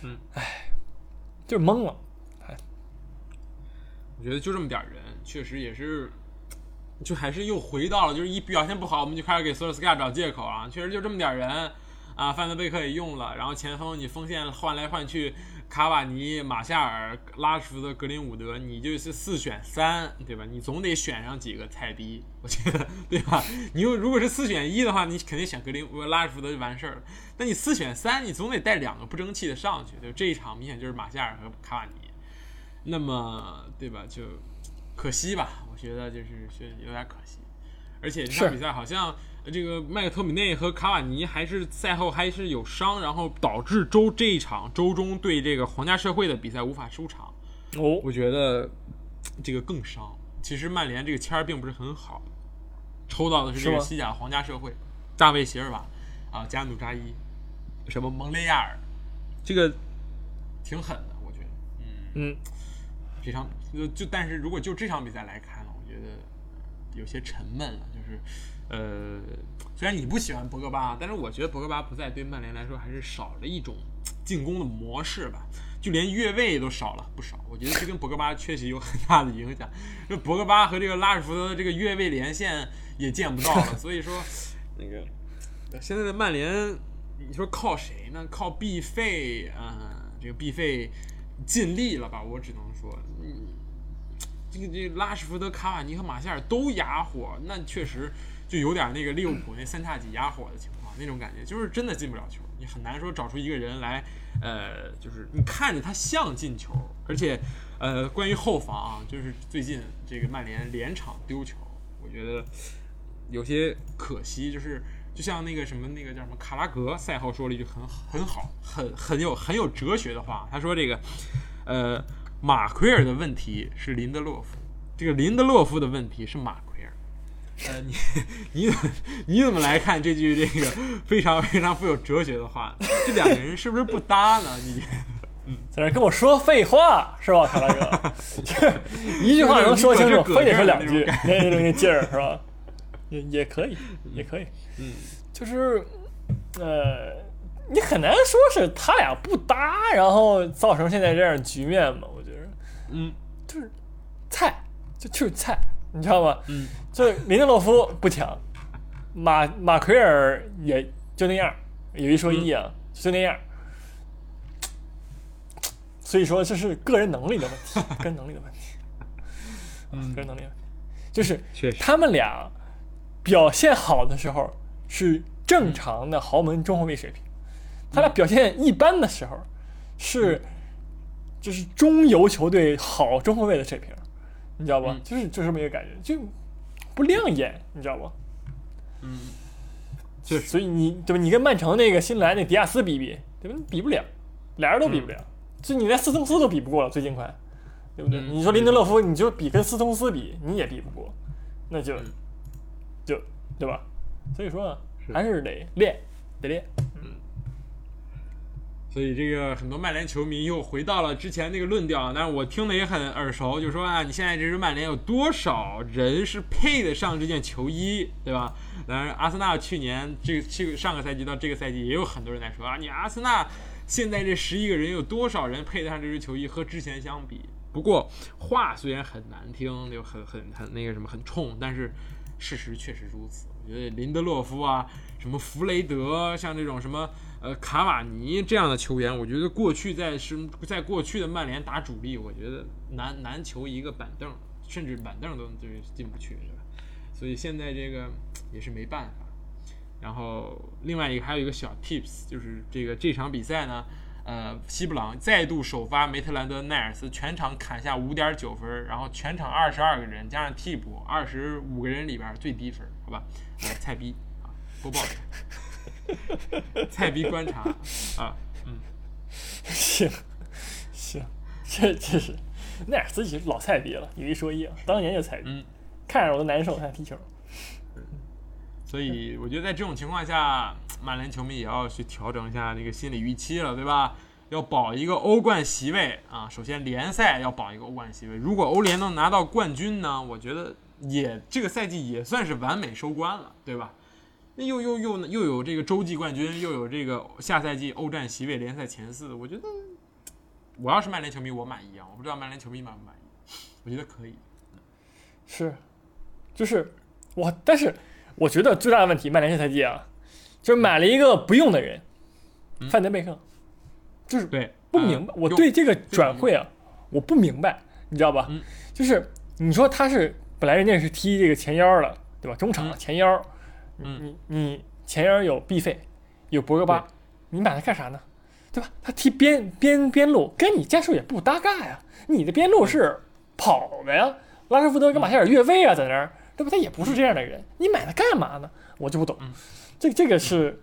嗯，唉，就是懵了。我觉得就这么点人，确实也是，就还是又回到了，就是一表现不好，我们就开始给索尔斯克亚找借口啊。确实就这么点人啊，范德贝克也用了，然后前锋你锋线换来换去。卡瓦尼、马夏尔、拉什福德、格林伍德，你就是四选三，对吧？你总得选上几个菜逼，我觉得，对吧？你又如果是四选一的话，你肯定选格林、拉什福德就完事儿了。那你四选三，你总得带两个不争气的上去，就这一场明显就是马夏尔和卡瓦尼。那么，对吧？就可惜吧，我觉得就是是有点可惜。而且这场比赛好像。这个麦克托米内和卡瓦尼还是赛后还是有伤，然后导致周这一场周中对这个皇家社会的比赛无法收场。哦，我觉得这个更伤。其实曼联这个签儿并不是很好，抽到的是这个西甲皇家社会，大卫席尔瓦啊，加努扎伊，什么蒙雷亚尔，这个挺狠的，我觉得。嗯嗯，这场就就但是如果就这场比赛来看呢，我觉得有些沉闷了，就是。呃，虽然你不喜欢博格巴，但是我觉得博格巴不在对曼联来说还是少了一种进攻的模式吧，就连越位都少了不少。我觉得这跟博格巴确实有很大的影响。就博格巴和这个拉什福德的这个越位连线也见不到了，所以说那个现在的曼联，你说靠谁呢？靠必费啊，这个必费尽力了吧？我只能说，嗯，这个这拉什福德、卡瓦尼和马夏尔都哑火，那确实。就有点那个利物浦那三叉戟压火的情况，那种感觉，就是真的进不了球，你很难说找出一个人来，呃，就是你看着他像进球，而且，呃，关于后防啊，就是最近这个曼联连场丢球，我觉得有些可惜，就是就像那个什么那个叫什么卡拉格赛后说了一句很很好，很很有很有哲学的话，他说这个，呃，马奎尔的问题是林德洛夫，这个林德洛夫的问题是马奎尔。呃，你 你怎么 你怎么来看这句这个非常非常富有哲学的话？这两个人是不是不搭呢？你嗯，在这跟我说废话是吧，卡拉哥？一句话能说清楚，非得说两句，那那那劲儿是吧？也也可以，也可以。嗯，就是呃，你很难说是他俩不搭，然后造成现在这样局面嘛？我觉得，嗯，就是菜，就就是菜。你知道吗？嗯，这林德洛夫不强，马马奎尔也就那样，有一说一啊，就那样。所以说这是个人能力的问题，个人能力的问题。嗯，个人能力问题，就是他们俩表现好的时候是正常的豪门中后卫水平，他俩表现一般的时候是就是中游球队好中后卫的水平。你知道吧？就是就这么一个感觉，就不亮眼，你知道不？嗯，就所以你对吧？你跟曼城那个新来那迪亚斯比比，对吧？比不了，俩人都比不了，就你连斯通斯都比不过了，最近快，对不对？你说林德勒夫，你就比跟斯通斯比，你也比不过，那就就对吧？所以说还是得练，得练。所以这个很多曼联球迷又回到了之前那个论调，但是我听的也很耳熟，就说啊，你现在这支曼联有多少人是配得上这件球衣，对吧？当然，阿森纳去年这这个上个赛季到这个赛季也有很多人在说啊，你阿森纳现在这十一个人有多少人配得上这支球衣和之前相比？不过话虽然很难听，就很很很那个什么很冲，但是事实确实如此。我觉得林德洛夫啊，什么弗雷德，像这种什么。呃，卡瓦尼这样的球员，我觉得过去在是在过去的曼联打主力，我觉得难难求一个板凳，甚至板凳都就进不去，是吧？所以现在这个也是没办法。然后另外一个还有一个小 tips，就是这个这场比赛呢，呃，西布朗再度首发梅特兰德奈尔斯，全场砍下五点九分，然后全场二十二个人加上替补二十五个人里边最低分，好吧？菜逼啊，播报。菜逼观察啊，嗯，行行，这这是那尔自己老菜逼了，有一说一啊，当年就菜逼，看着我都难受，看踢球。所以我觉得在这种情况下，曼联球迷也要去调整一下那个心理预期了，对吧？要保一个欧冠席位啊。首先联赛要保一个欧冠席位，如果欧联能拿到冠军呢，我觉得也这个赛季也算是完美收官了，对吧？那又又又又有这个洲际冠军，又有这个下赛季欧战席位联赛前四，我觉得我要是曼联球迷，我满意啊！我不知道曼联球迷满不满意，我觉得可以。是，就是我，但是我觉得最大的问题，曼联这赛季啊，就是买了一个不用的人，嗯范德贝克，就是对，不明白，嗯我对这个转会啊，我不明白，你知道吧？嗯就是你说他是本来人家是踢这个前腰的，对吧？中场、嗯前腰，嗯你你前腰有必费，有博格巴，你买他干啥呢？对吧？他踢边边边路，跟你战术也不搭嘎呀。你的边路是跑的呀，拉什福德跟马歇尔越位啊，在那儿，对吧？他也不是这样的人，你买他干嘛呢？我就不懂嗯，这这个是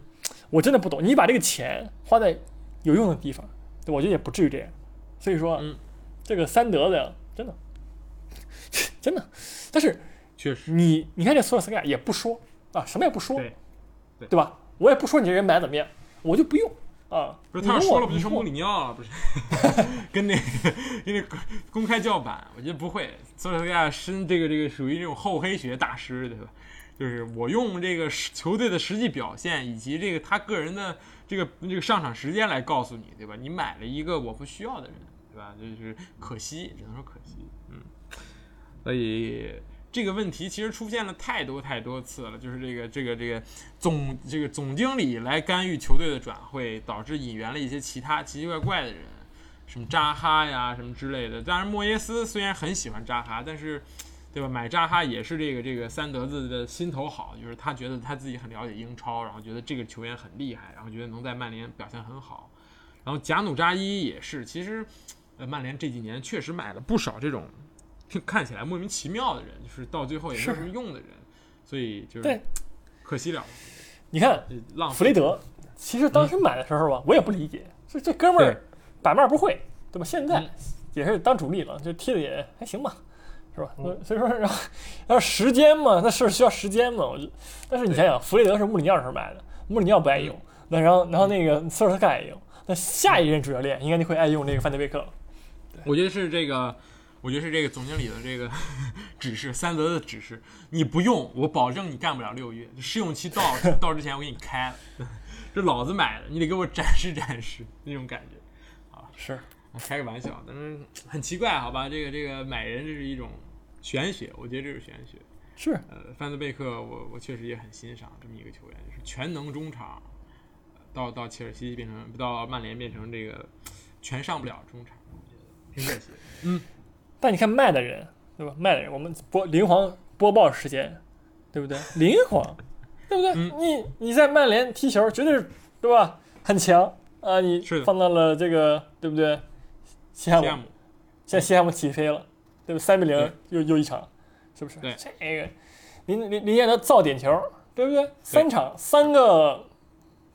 我真的不懂。你把这个钱花在有用的地方，对我觉得也不至于这样。所以说，嗯这个三德的呀，真的 真的，但是确实，你你看这索尔斯克亚也不说啊，什么也不说，对对对吧？我也不说你这人买怎么样，我就不用啊。不是他要说了不就你问我成穆里尼奥了？不是，跟那个跟那个公开叫板，我觉得不会。索尔斯克亚是这个这个属于这种厚黑学大师，对吧？就是我用这个实球队的实际表现以及这个他个人的这个这个上场时间来告诉你，对吧？你买了一个我不需要的人，对吧？就是可惜，只能说可惜，嗯。所以这个问题其实出现了太多太多次了，就是这个这个这个总这个总经理来干预球队的转会，导致引援了一些其他奇奇怪怪的人，什么扎哈呀什么之类的。当然，莫耶斯虽然很喜欢扎哈，但是。对吧？买扎哈也是这个这个三德子的心头好，就是他觉得他自己很了解英超，然后觉得这个球员很厉害，然后觉得能在曼联表现很好。然后贾努扎伊也是，其实曼联这几年确实买了不少这种看起来莫名其妙的人，就是到最后也没有什么用的人，所以就是对可惜了，你看这浪费。弗雷德，其实当时买的时候吧，我也不理解，这这哥们对儿把脉不会，对吧？现在嗯也是当主力了，就踢的也还行吧，是吧？嗯所以说，然后然后时间嘛，那是需要时间嘛。我就，但是你想想，弗雷德是穆里尼奥时候买的，穆里尼奥不爱用，那然后然后那个索尔斯克亚爱用，那下一任主教练应该就会爱用那个范德贝克了。我觉得是这个，我觉得是这个总经理的这个 指示，三泽的指示，你不用，我保证你干不了六月，试用期到到之前我给你开了，这老子买的，你得给我展示展示那种感觉啊。是，开个玩笑，但是很奇怪，好吧？这个这个买人这是一种玄学，我觉得这是玄学。是，呃，范德贝克我我确实也很欣赏这么一个球员，就是全能中场，呃到到切尔西变成到曼联变成这个全上不了中场，我觉得挺可惜的。但你看卖的人，对吧？卖的人，我们播灵皇播报时间，对不对？灵皇，对不对？嗯你你在曼联踢球，绝对是对吧？很强啊！你是放到了这个，对不对？西汉姆，现在西汉姆起飞了，对吧？三比零又又一场，是不是？对这个林林林彦德造点球，对不对？三场三个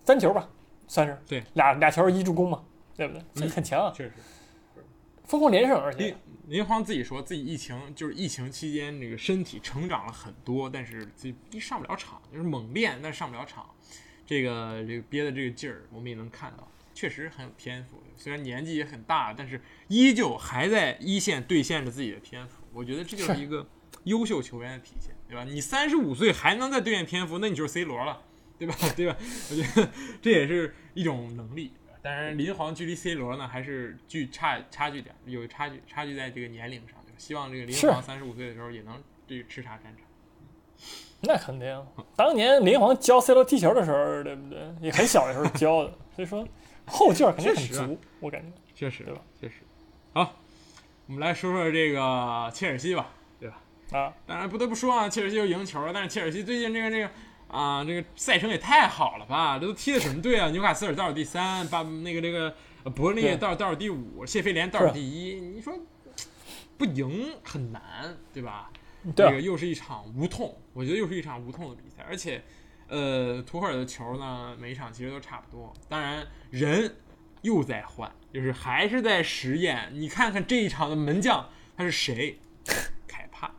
三球吧，算是对，俩俩球一助攻嘛，对不对？很强啊，确实。疯狂连胜，而且林林皇自己说自己疫情就是疫情期间那个身体成长了很多，但是这一上不了场，就是猛练但是上不了场，这个这个憋的这个劲儿我们也能看到，确实很有天赋。虽然年纪也很大，但是依旧还在一线兑现着自己的天赋。我觉得这就是是一个优秀球员的体现，对吧？你三十五岁还能再兑现天赋，那你就是 C 罗了，对吧？对吧？我觉得这也是一种能力。当然，林皇距离 C 罗呢还是距差差距点，有差距，差距在这个年龄上。希望这个林是皇三十五岁的时候也能这个叱咤战场。那肯定，当年林皇教 C 罗踢球的时候，对不对？也很小的时候教的，所以说后劲儿肯定很确实啊足，我感觉。确实对吧？确实。好，我们来说说这个切尔西吧，对吧？啊，当然不得不说啊，切尔西又赢球了，但是切尔西最近这个这个啊，这个赛程也太好了吧？这都踢的什么队啊？纽卡斯尔倒数第三，把那个这个呃伯恩利倒倒数第五，谢菲联倒数第一，你说不赢很难，对吧？这个又是一场无痛，我觉得又是一场无痛的比赛，而且，呃，图赫尔的球呢，每一场其实都差不多。当然，人又在换，就是还是在实验。你看看这一场的门将他是谁？凯帕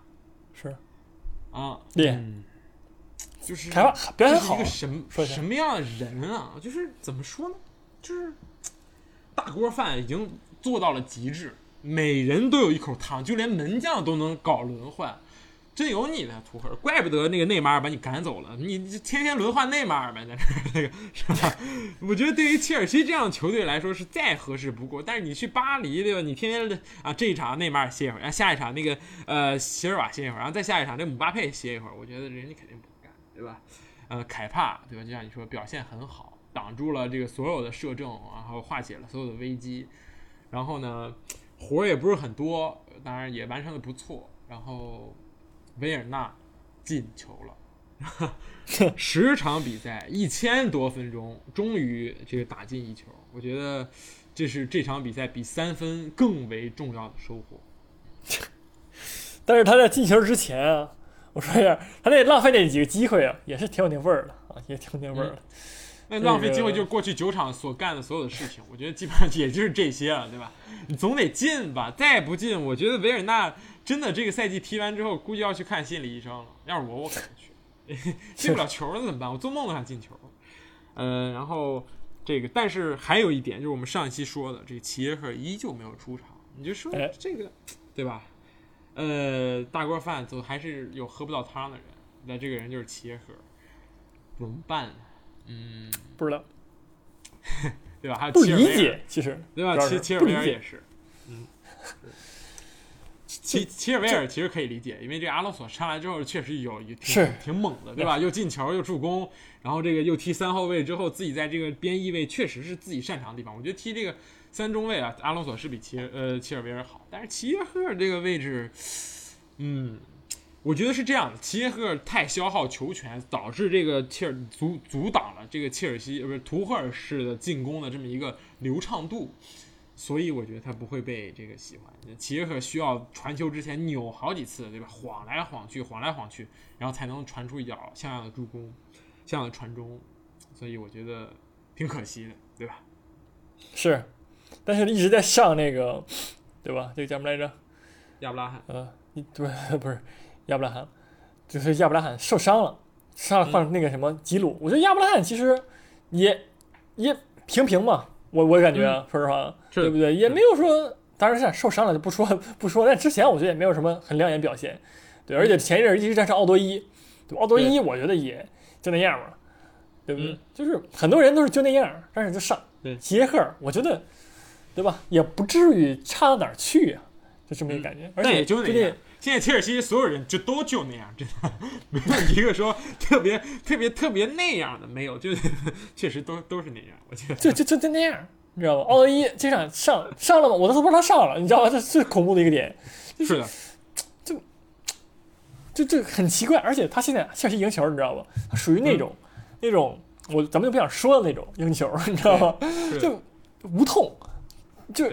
是啊，厉害嗯就是凯帕表现好一个什么说什么样的人啊？就是怎么说呢？就是大锅饭已经做到了极致，每人都有一口汤，就连门将都能搞轮换。真有你的图赫，怪不得那个内马尔把你赶走了，你你天天轮换内马尔呗，在这那个是吧？我觉得对于切尔西这样的球队来说是再合适不过。但是你去巴黎对吧？你天天啊这一场内马尔歇一会儿，然后下一场那个呃席尔瓦歇一会儿，然后再下一场这姆巴佩歇一会儿，我觉得人家肯定不干，对吧？呃，凯帕对吧？就像你说表现很好，挡住了这个所有的摄政，然后化解了所有的危机，然后呢活儿也不是很多，当然也完成的不错，然后。维尔纳进球了，十场比赛一千多分钟，终于这个打进一球。我觉得这是这场比赛比三分更为重要的收获。但是他在进球之前啊，我说一下，他那浪费那几个机会啊，也是挺有那味儿的啊，也挺有那味儿的。那浪费机会就是过去酒场所干的所有的事情，我觉得基本上也就是这些了，对吧？你总得进吧，再不进，我觉得维尔纳。真的，这个赛季踢完之后，估计要去看心理医生了。要是我，我肯定去。进不了球了怎么办？我做梦都想进球。呃，然后这个，但是还有一点，就是我们上一期说的，这个齐耶赫依旧没有出场。你就说这个，对吧？呃，大锅饭总还是有喝不到汤的人。那这个人就是齐耶赫，怎么办呢？嗯，不知道，对吧？还有不理解，其实对吧？齐齐尔维尔也是，嗯。齐齐尔维尔其实可以理解，因为这阿隆索上来之后确实有一挺挺猛的，对吧？又进球又助攻，然后这个又踢三后卫之后，自己在这个边翼位确实是自己擅长的地方。我觉得踢这个三中卫啊，阿隆索是比齐呃齐尔维尔好，但是齐耶赫这个位置，嗯，我觉得是这样的，齐耶赫太消耗球权，导致这个切尔阻阻挡了这个切尔西不是图赫尔式的进攻的这么一个流畅度。所以我觉得他不会被这个喜欢。齐耶赫需要传球之前扭好几次，对吧？晃来晃去，晃来晃去，然后才能传出一脚像样的助攻，像样的传中。所以我觉得挺可惜的，对吧？是，但是一直在上那个，对吧？这个叫什么来着？亚布拉罕。呃，对，不是 亚布拉罕，就是亚布拉罕受伤了，上放那个什么吉鲁。我觉得亚布拉罕其实也也平平嘛。我我感觉，说实话，对不对？也没有说，当然是受伤了就不说 不说。但之前我觉得也没有什么很亮眼表现，对。而且前一阵一直在上奥多伊，对奥多伊我觉得也就那样嘛，对不对？就是很多人都是就那样，但是就上。对，杰克，我觉得，对吧？也不至于差到哪儿去啊，就这么一个感觉。而且就那。现在切尔西所有人就都就那样，真的没有一个说特别特别特别那样的，没有，就 确实都都是那样。我觉得就就就就那样，你知道吗？奥多伊这场上上了吗？我都不知道他上了，你知道吗？这最恐怖的一个点，就是的，就就就很奇怪。而且他现在切尔西赢球，你知道吧？他属于那种那种我咱们就不想说的那种赢球，你知道吗？就无痛，就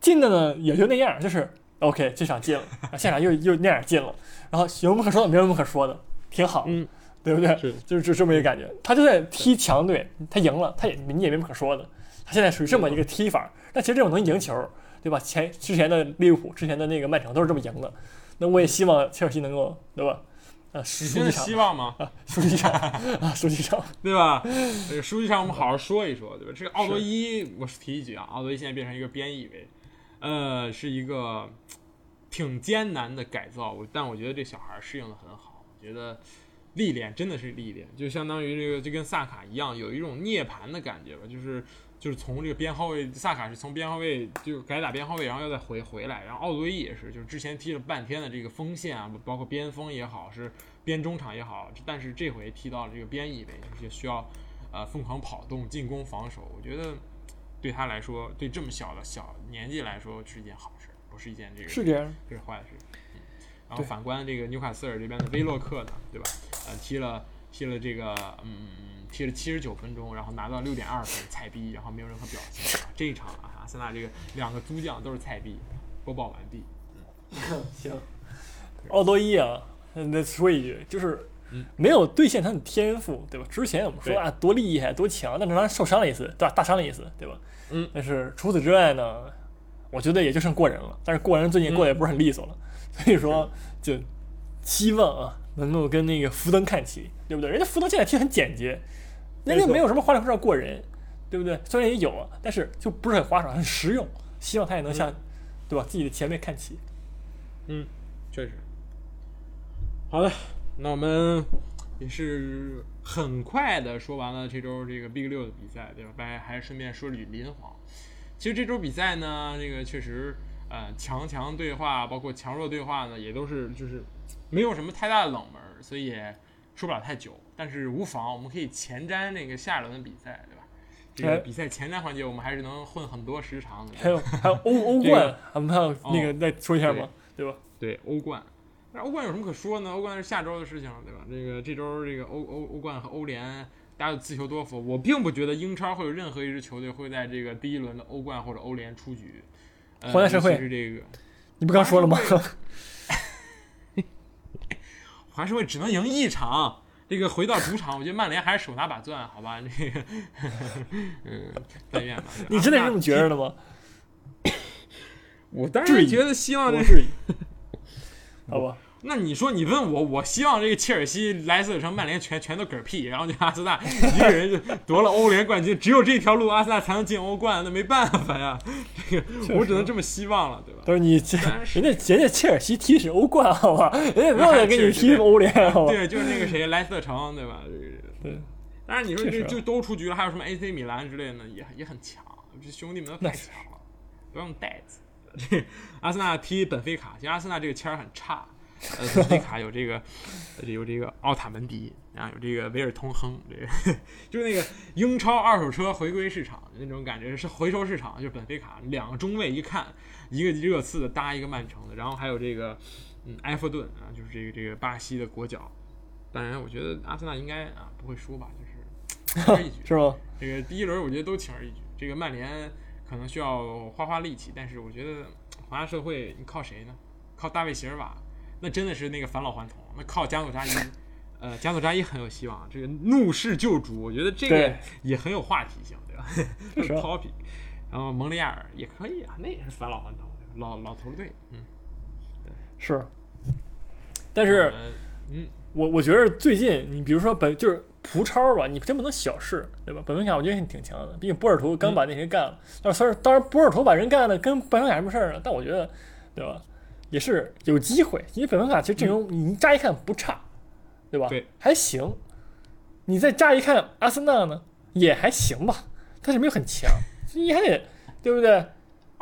进的呢也就那样，就是。OK，这场进了，现场又又那样进了，然后有什么可说的？没有什么可说的，挺好，嗯，对不对？是，就是就这么一个感觉。他就在踢强队，他赢了，他也你也没什么可说的。他现在属于这么一个踢法，但其实这种能赢球，对吧？前之前的利物浦，之前的那个曼城都是这么赢的。那我也希望切尔西能够，对吧？啊，输几场？希望吗？啊，输几场？啊，书记长？对吧？这个输几场我们好好说一说，对吧？这个奥多伊，我是提一句啊，奥多伊现在变成一个编译为。呃，是一个挺艰难的改造，但我觉得这小孩适应的很好。我觉得历练真的是历练，就相当于这个就跟萨卡一样，有一种涅槃的感觉吧。就是就是从这个边后卫，萨卡是从边后卫就改打边后卫，然后又再回回来。然后奥多伊也是，就是之前踢了半天的这个锋线啊，包括边锋也好，是边中场也好，但是这回踢到了这个边翼位，就需要呃疯狂跑动、进攻、防守。我觉得。对他来说，对这么小的小年纪来说是一件好事，不是一件这个是这样，这是坏事。嗯，然后反观这个纽卡斯尔这边的威洛克呢，对吧？呃，踢了踢了这个，嗯，踢了七十九分钟，然后拿到六点二分，菜逼，然后没有任何表现。这一场啊，阿森纳这个两个租将都是菜逼。播报完毕。嗯，行。奥多伊啊，那说一句，就是。没有兑现他的天赋，对吧？之前我们说啊，多厉害，多强，但是他受伤了一次，对吧？大伤了一次，对吧？嗯。但是除此之外呢，我觉得也就剩过人了。但是过人最近过得也不是很利索了，所以说就希望啊，能够跟那个福登看齐，对不对？人家福登现在踢很简洁，人家没有什么花里胡哨过人，对不对？虽然也有啊，但是就不是很花哨，很实用。希望他也能向，对吧？自己的前辈看齐。嗯，确实。好的，那我们也是很快的说完了这周这个 Big 六的比赛，对吧？还还顺便说了句林皇。其实这周比赛呢，这个确实，呃，强强对话，包括强弱对话呢，也都是就是没有什么太大的冷门，所以也说不了太久。但是无妨，我们可以前瞻那个下一轮的比赛，对吧？这个比赛前瞻环节，我们还是能混很多时长的。还有还有欧欧冠，我们还有那个再说一下吧？对吧？对欧冠。那欧冠有什么可说呢？欧冠是下周的事情，对吧？这个这周这个欧欧欧冠和欧联，大家就自求多福。我并不觉得英超会有任何一支球队会在这个第一轮的欧冠或者欧联出局。华夏社会是这个，你不刚说了吗？华夏社会只能赢一场。这个回到主场，我觉得曼联还是手拿把攥，好吧？这个，嗯，但愿吧。你真的这么觉得的吗？我当然觉得希望这是，好吧？那你说你问我，我希望这个切尔西、莱斯特城、曼联全全都嗝屁，然后就阿森纳 一个人就夺了欧联冠军，只有这条路阿森纳才能进欧冠，那没办法呀，这个我只能这么希望了，对吧？都是你这，人家人家切尔西踢的是欧冠，好吧？人家不要再给你踢欧联，好吧？对，就是那个谁，莱斯特城，对吧？对。当然你说这就都出局了，还有什么 AC 米兰之类的，也也很强，这兄弟们都太强了，不用带子。这阿森纳踢本菲卡，其实阿森纳这个签儿很差。呃，本菲卡有这个，有这个奥塔门迪啊，有这个维尔通亨，这个 就是那个英超二手车回归市场那种感觉，是回收市场，就是本菲卡两个中卫，一看一个热刺的搭一个曼城的，然后还有这个嗯埃弗顿啊，就是这个这个巴西的国脚。当然，我觉得阿森纳应该啊不会输吧，就是轻而易举 是吗？这个第一轮我觉得都轻而易举。这个曼联可能需要花花力气，但是我觉得华夏社会你靠谁呢？靠大卫席尔瓦。那真的是那个返老还童，那靠加索扎伊，呃，加索扎伊很有希望。这个怒视救主，我觉得这个也很有话题性，对吧？是 topic。然后蒙利亚尔也可以啊，那也是返老还童，老老头队，嗯，对，是。但是，嗯，我我觉得最近你比如说本就是葡超吧，你真不能小视，对吧？本菲卡我觉得挺强的，毕竟波尔图刚把那些干了。但是当然波尔图把人干了，跟本菲卡什么事儿呢？但我觉得，对吧？也是有机会，因为本菲卡其实阵容你乍一看不差，对吧？对，还行。你再乍一看阿森纳呢，也还行吧，但是没有很强，你还得对不对？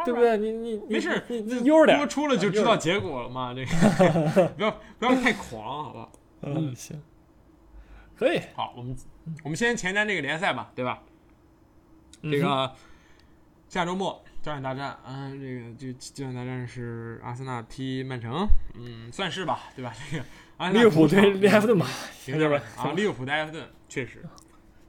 对不对？你你没事，你你悠着点。播出了就知道结果了嘛，这个 不要不要太狂，好吧？嗯，行，可以。好，我们我们先前瞻这个联赛吧，对吧？这个下周末。焦点大战，嗯，这个这焦点大战是阿森纳踢曼城，嗯，算是吧，对吧？这个利物浦对埃弗顿吧，行着吧？啊，利物浦对埃弗顿确实，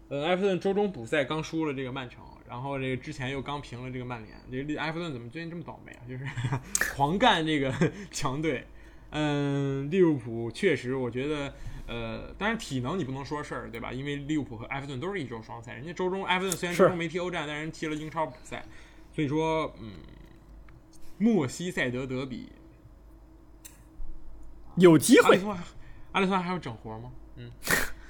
呃，埃弗顿周中补赛刚输了这个曼城，然后这个之前又刚平了这个曼联，这个埃弗顿怎么最近这么倒霉啊？就是 狂干这个 强队，嗯，利物浦确实，我觉得，呃，当然体能你不能说事儿，对吧？因为利物浦和埃弗顿都是一周双赛，人家周中埃弗顿虽然周中没踢欧战，但人踢了英超补赛。所以说，嗯，莫西塞德德比有机会。阿里松还要整活吗？嗯，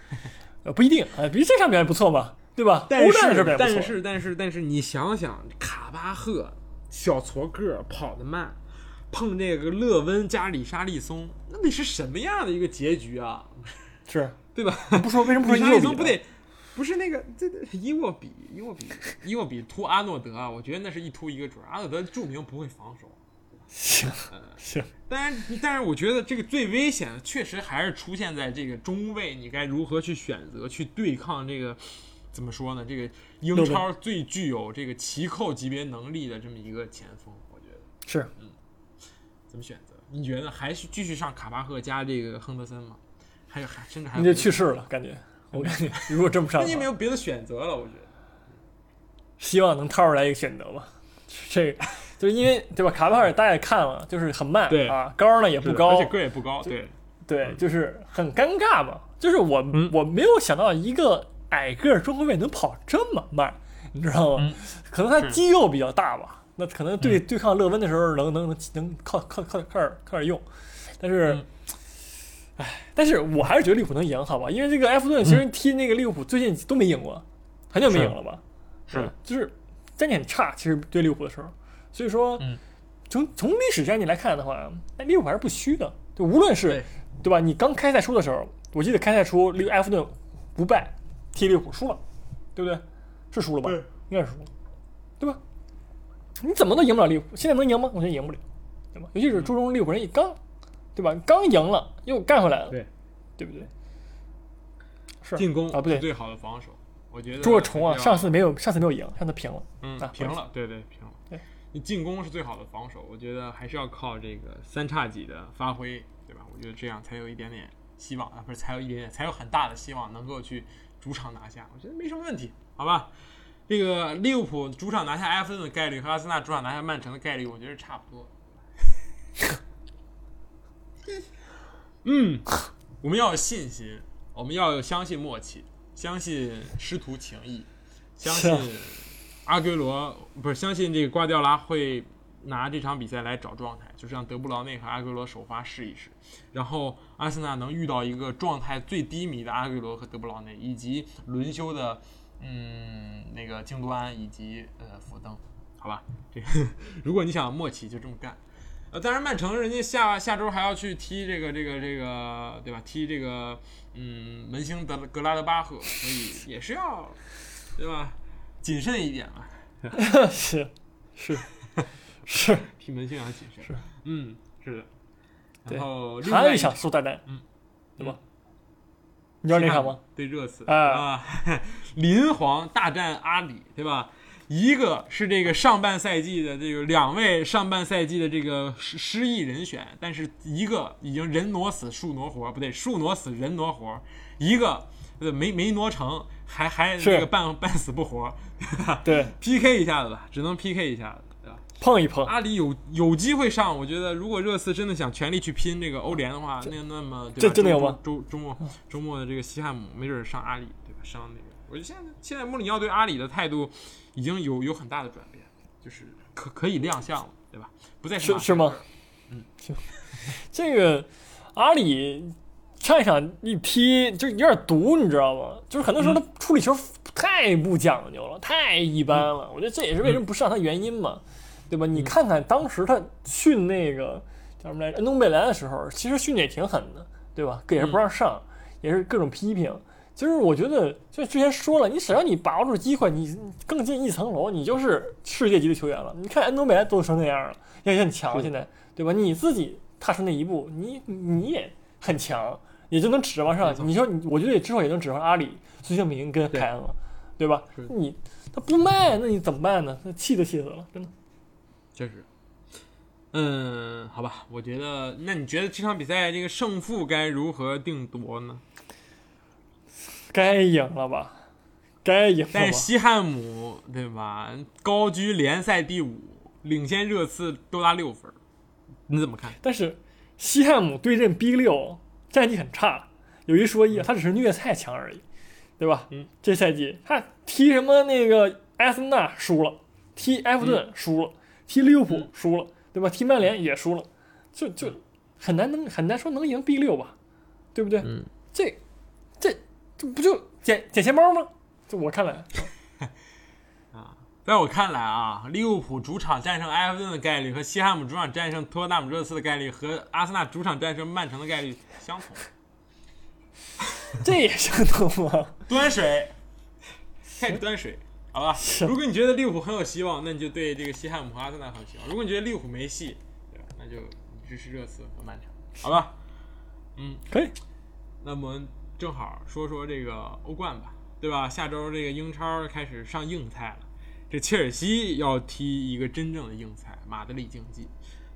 呃，不一定啊，比这场表现不错嘛，对吧？但是，但是，但是，但是，你想想，卡巴赫小矬个跑得慢，碰这个勒温加里沙利松，那得是什么样的一个结局啊？是对吧？不说为什么不说 沙利松不得？不是那个，这伊沃比，伊沃比，伊沃比突阿诺德啊！我觉得那是一突一个准。阿诺德著名不会防守，行，行。但是，但是我觉得这个最危险的，确实还是出现在这个中卫，你该如何去选择去对抗这个？怎么说呢？这个英超最具有这个奇扣级别能力的这么一个前锋，我觉得是，嗯。怎么选择？你觉得还是继续上卡巴赫加这个亨德森吗？还有，还甚至还？你就去世了，感觉。我感觉如果这么上，那你没有别的选择了。我觉得，希望能掏出来一个选择吧。这就是因为对吧？卡巴尔大家也看了，就是很慢，对啊，高呢也不高，而且个也不高，对对，就是很尴尬嘛。就是我我没有想到一个矮个中后卫能跑这么慢，你知道吗？可能他肌肉比较大吧，那可能对对抗勒温的时候能能能能靠靠靠靠点靠点用，但是。唉，但是我还是觉得利物浦能赢，好吧？因为这个埃弗顿其实踢那个利物浦最近都没赢过，很久没赢了吧？是的，就是战绩很差，其实对利物浦的时候，所以说，嗯从从历史战绩来看的话，那利物浦还是不虚的，就无论是对对吧？你刚开赛初的时候，我记得开赛初利埃弗顿不败踢利物浦输了，对不对？是输了吧？对应该是输了，对吧？你怎么都赢不了利物浦，现在能赢吗？我觉得赢不了，对吧？尤其是注重利物浦人一刚，对吧？刚赢了又干回来了，对对不对？是进攻啊，不对是，最好的防守，我觉得捉个虫啊，上次没有，上次没有赢，上次平了。嗯啊平了，对对平了。对，你进攻是最好的防守，我觉得还是要靠这个三叉戟的发挥，对吧？我觉得这样才有一点点希望啊，不是才有一点点，才有很大的希望能够去主场拿下，我觉得没什么问题，好吧？这个利物浦主场拿下埃弗顿的概率和阿森纳主场拿下曼城的概率，我觉得差不多。嗯，我们要有信心，我们要有相信默契，相信师徒情谊，相信阿圭罗不是相信这个瓜迪奥拉会拿这场比赛来找状态，就是让德布劳内和阿圭罗首发试一试，然后阿森纳能遇到一个状态最低迷的阿圭罗和德布劳内，以及轮休的嗯那个京多安以及呃福登，好吧，这个 如果你想默契就这么干。呃，当然，曼城人家下下周还要去踢这个这个这个，对吧？踢这个嗯门兴德格拉德巴赫，所以也是要对吧？谨慎一点嘛，是是是，踢门兴要谨慎。是，嗯，是的。然后另外还有一场速大战，嗯，对吧？你知道那场吗？？对热刺哎啊，林皇大战阿里，对吧？一个是这个上半赛季的这个两位上半赛季的这个失失意人选，但是一个已经人挪死树挪活，不对，树挪死人挪活，一个呃没没挪成，还还是这个半半死不活 对，，PK 一下子吧，只能 PK 一下子，对吧？碰一碰，阿里有有机会上，我觉得如果热刺真的想全力去拼这个欧联的话，那那么对吧这真的有吗周周周末周末的这个西汉姆没准上阿里，对吧？上那个，我觉得现在现在穆里尼奥对阿里的态度已经有有很大的转变，就是可可以亮相了，对吧？不再马是是吗？嗯，行。这个阿里上一场一踢就有点毒，你知道吗？就是很多时候他处理球太不讲究了，太一般了。我觉得这也是为什么不上他原因嘛，对吧？你看看当时他训那个叫什么来着，恩东贝莱的时候，其实训的也挺狠的，对吧？也是不让上，也是各种批评。就是我觉得，就之前说了，你只要你把握住机会，你更进一层楼，你就是世界级的球员了。你看安东贝莱都成那样了，也很强，现在对吧？你自己踏出那一步，你你也很强，也就能指望上你说你，我觉得也至少也能指望阿里、孙兴民跟对凯恩了，对吧？你他不卖，那你怎么办呢？那气都气死了，真的。确实。嗯，好吧，我觉得，那你觉得这场比赛这个胜负该如何定夺呢？该赢了吧？该赢了但是？西汉姆对吧，高居联赛第五，领先热刺多达六分，你怎么看？但是西汉姆对阵 B 六战绩很差，有一说一，他只是虐菜强而已，对吧？嗯，这赛季他踢什么那个埃森纳输了，踢埃弗顿输了，踢利物浦嗯输了，对吧？踢曼联也输了，就就很难能很难说能赢 B 六吧，对不对？嗯，这这这不就捡捡钱包吗？就我看来，啊在我看来啊，利物浦主场战胜埃弗顿的概率和西汉姆主场战胜托特纳姆热刺的概率和阿森纳主场战胜曼城的概率相同。这也相同吗？端水，开始端水，好吧？如果你觉得利物浦很有希望，那你就对这个西汉姆和阿森纳很有希望；如果你觉得利物浦没戏，对吧？那就支持热刺和曼城，好吧？嗯，可以，那么我们正好说说这个欧冠吧，对吧？下周这个英超开始上硬菜了，这切尔西要踢一个真正的硬菜——马德里竞技。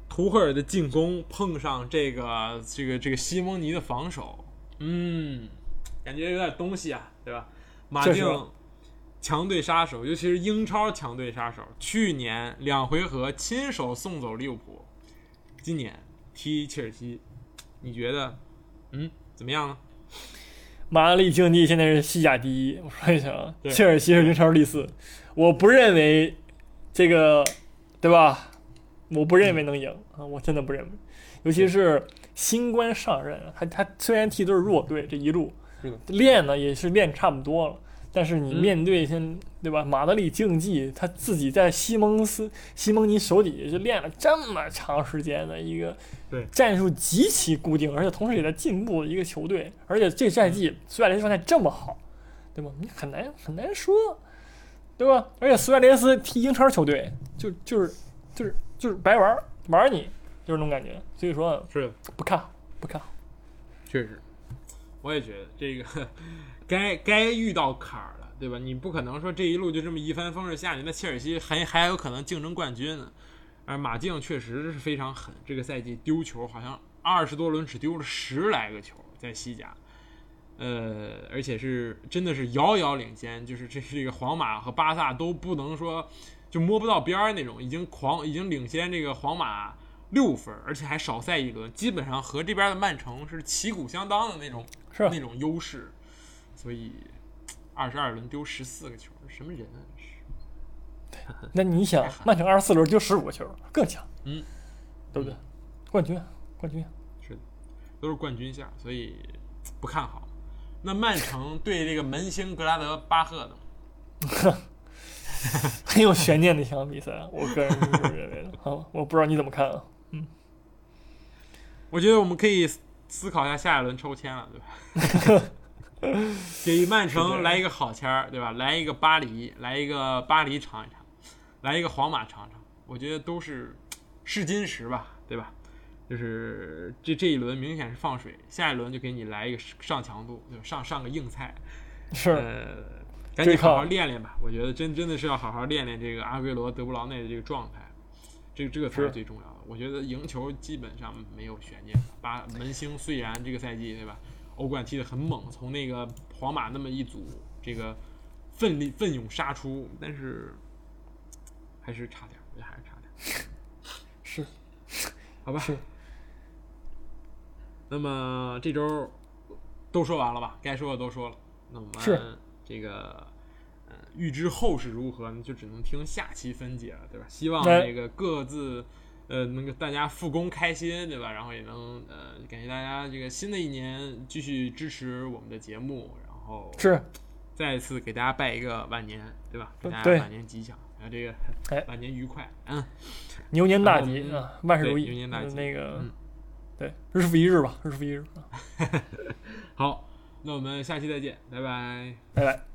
图赫尔的进攻碰上这个这个这个西蒙尼的防守，嗯，感觉有点东西啊，对吧？马竞强队杀手，尤其是英超强队杀手，去年两回合亲手送走利物浦，今年踢切尔西，你觉得，嗯，怎么样呢？马德里竞技现在是西甲第一，我说一下啊，切尔西是英超第四，我不认为这个，对吧？我不认为能赢啊，我真的不认为，尤其是新官上任，他他虽然踢都是弱队，这一路练呢也是练差不多了，但是你嗯面对像对吧，马德里竞技，他自己在西蒙斯西蒙尼手底下就练了这么长时间的一个对战术极其固定，而且同时也在进步的一个球队，而且这赛季苏亚雷斯状态这么好，对吧？你很难很难说，对吧？而且苏亚雷斯踢英超球队，就就是就是就是白玩玩你，就是那种感觉。所以说是，不看，不看。确实，我也觉得这个该该遇到坎儿了，对吧？你不可能说这一路就这么一帆风顺下去，那切尔西还还有可能竞争冠军呢。而马竞确实是非常狠，这个赛季丢球好像二十多轮只丢了十来个球，在西甲，呃，而且是真的是遥遥领先，就是这这个皇马和巴萨都不能说就摸不到边儿那种，已经狂已经领先这个皇马六分，而且还少赛一轮，基本上和这边的曼城是旗鼓相当的那种是那种优势，所以二十二轮丢十四个球，什么人啊？这是 那你想曼城二十四轮丢十五个球，更强，嗯，对不对？冠军，冠军是，都是冠军相，所以不看好。那曼城对这个门兴格拉德巴赫的，很有悬念的一场比赛，我个人是这么认为的。好，我不知道你怎么看啊？嗯我觉得我们可以思考一下下一轮抽签了，对吧？给曼城来一个好签儿，对吧？来一个巴黎，来一个巴黎尝一尝，来一个皇马尝尝，我觉得都是试金石吧，对吧？就是这这一轮明显是放水，下一轮就给你来一个上强度，对吧？上上个硬菜，是，呃，赶紧好好练练吧。我觉得真真的是要好好练练这个阿圭罗、德布劳内的这个状态，这这个才是是最重要的。我觉得赢球基本上没有悬念。巴门兴虽然这个赛季对吧，欧冠踢得很猛，从那个皇马那么一组这个奋力奋勇杀出，但是还是差点儿，我觉得还是差点。是，好吧。是那么这周都说完了吧？该说的都说了。那我是们这个呃，预知后事如何呢？就只能听下期分解了，对吧？希望哎这个各自呃能够大家复工开心，对吧？然后也能呃感谢大家这个新的一年继续支持我们的节目，然后是，再次给大家拜一个晚年，对吧？给大家对晚年吉祥，然后这个哎晚年愉快，嗯。牛年大吉啊，万事如意。牛年大吉那个嗯，对，日复一日吧，日复一日啊，好，那我们下期再见，拜拜。拜拜。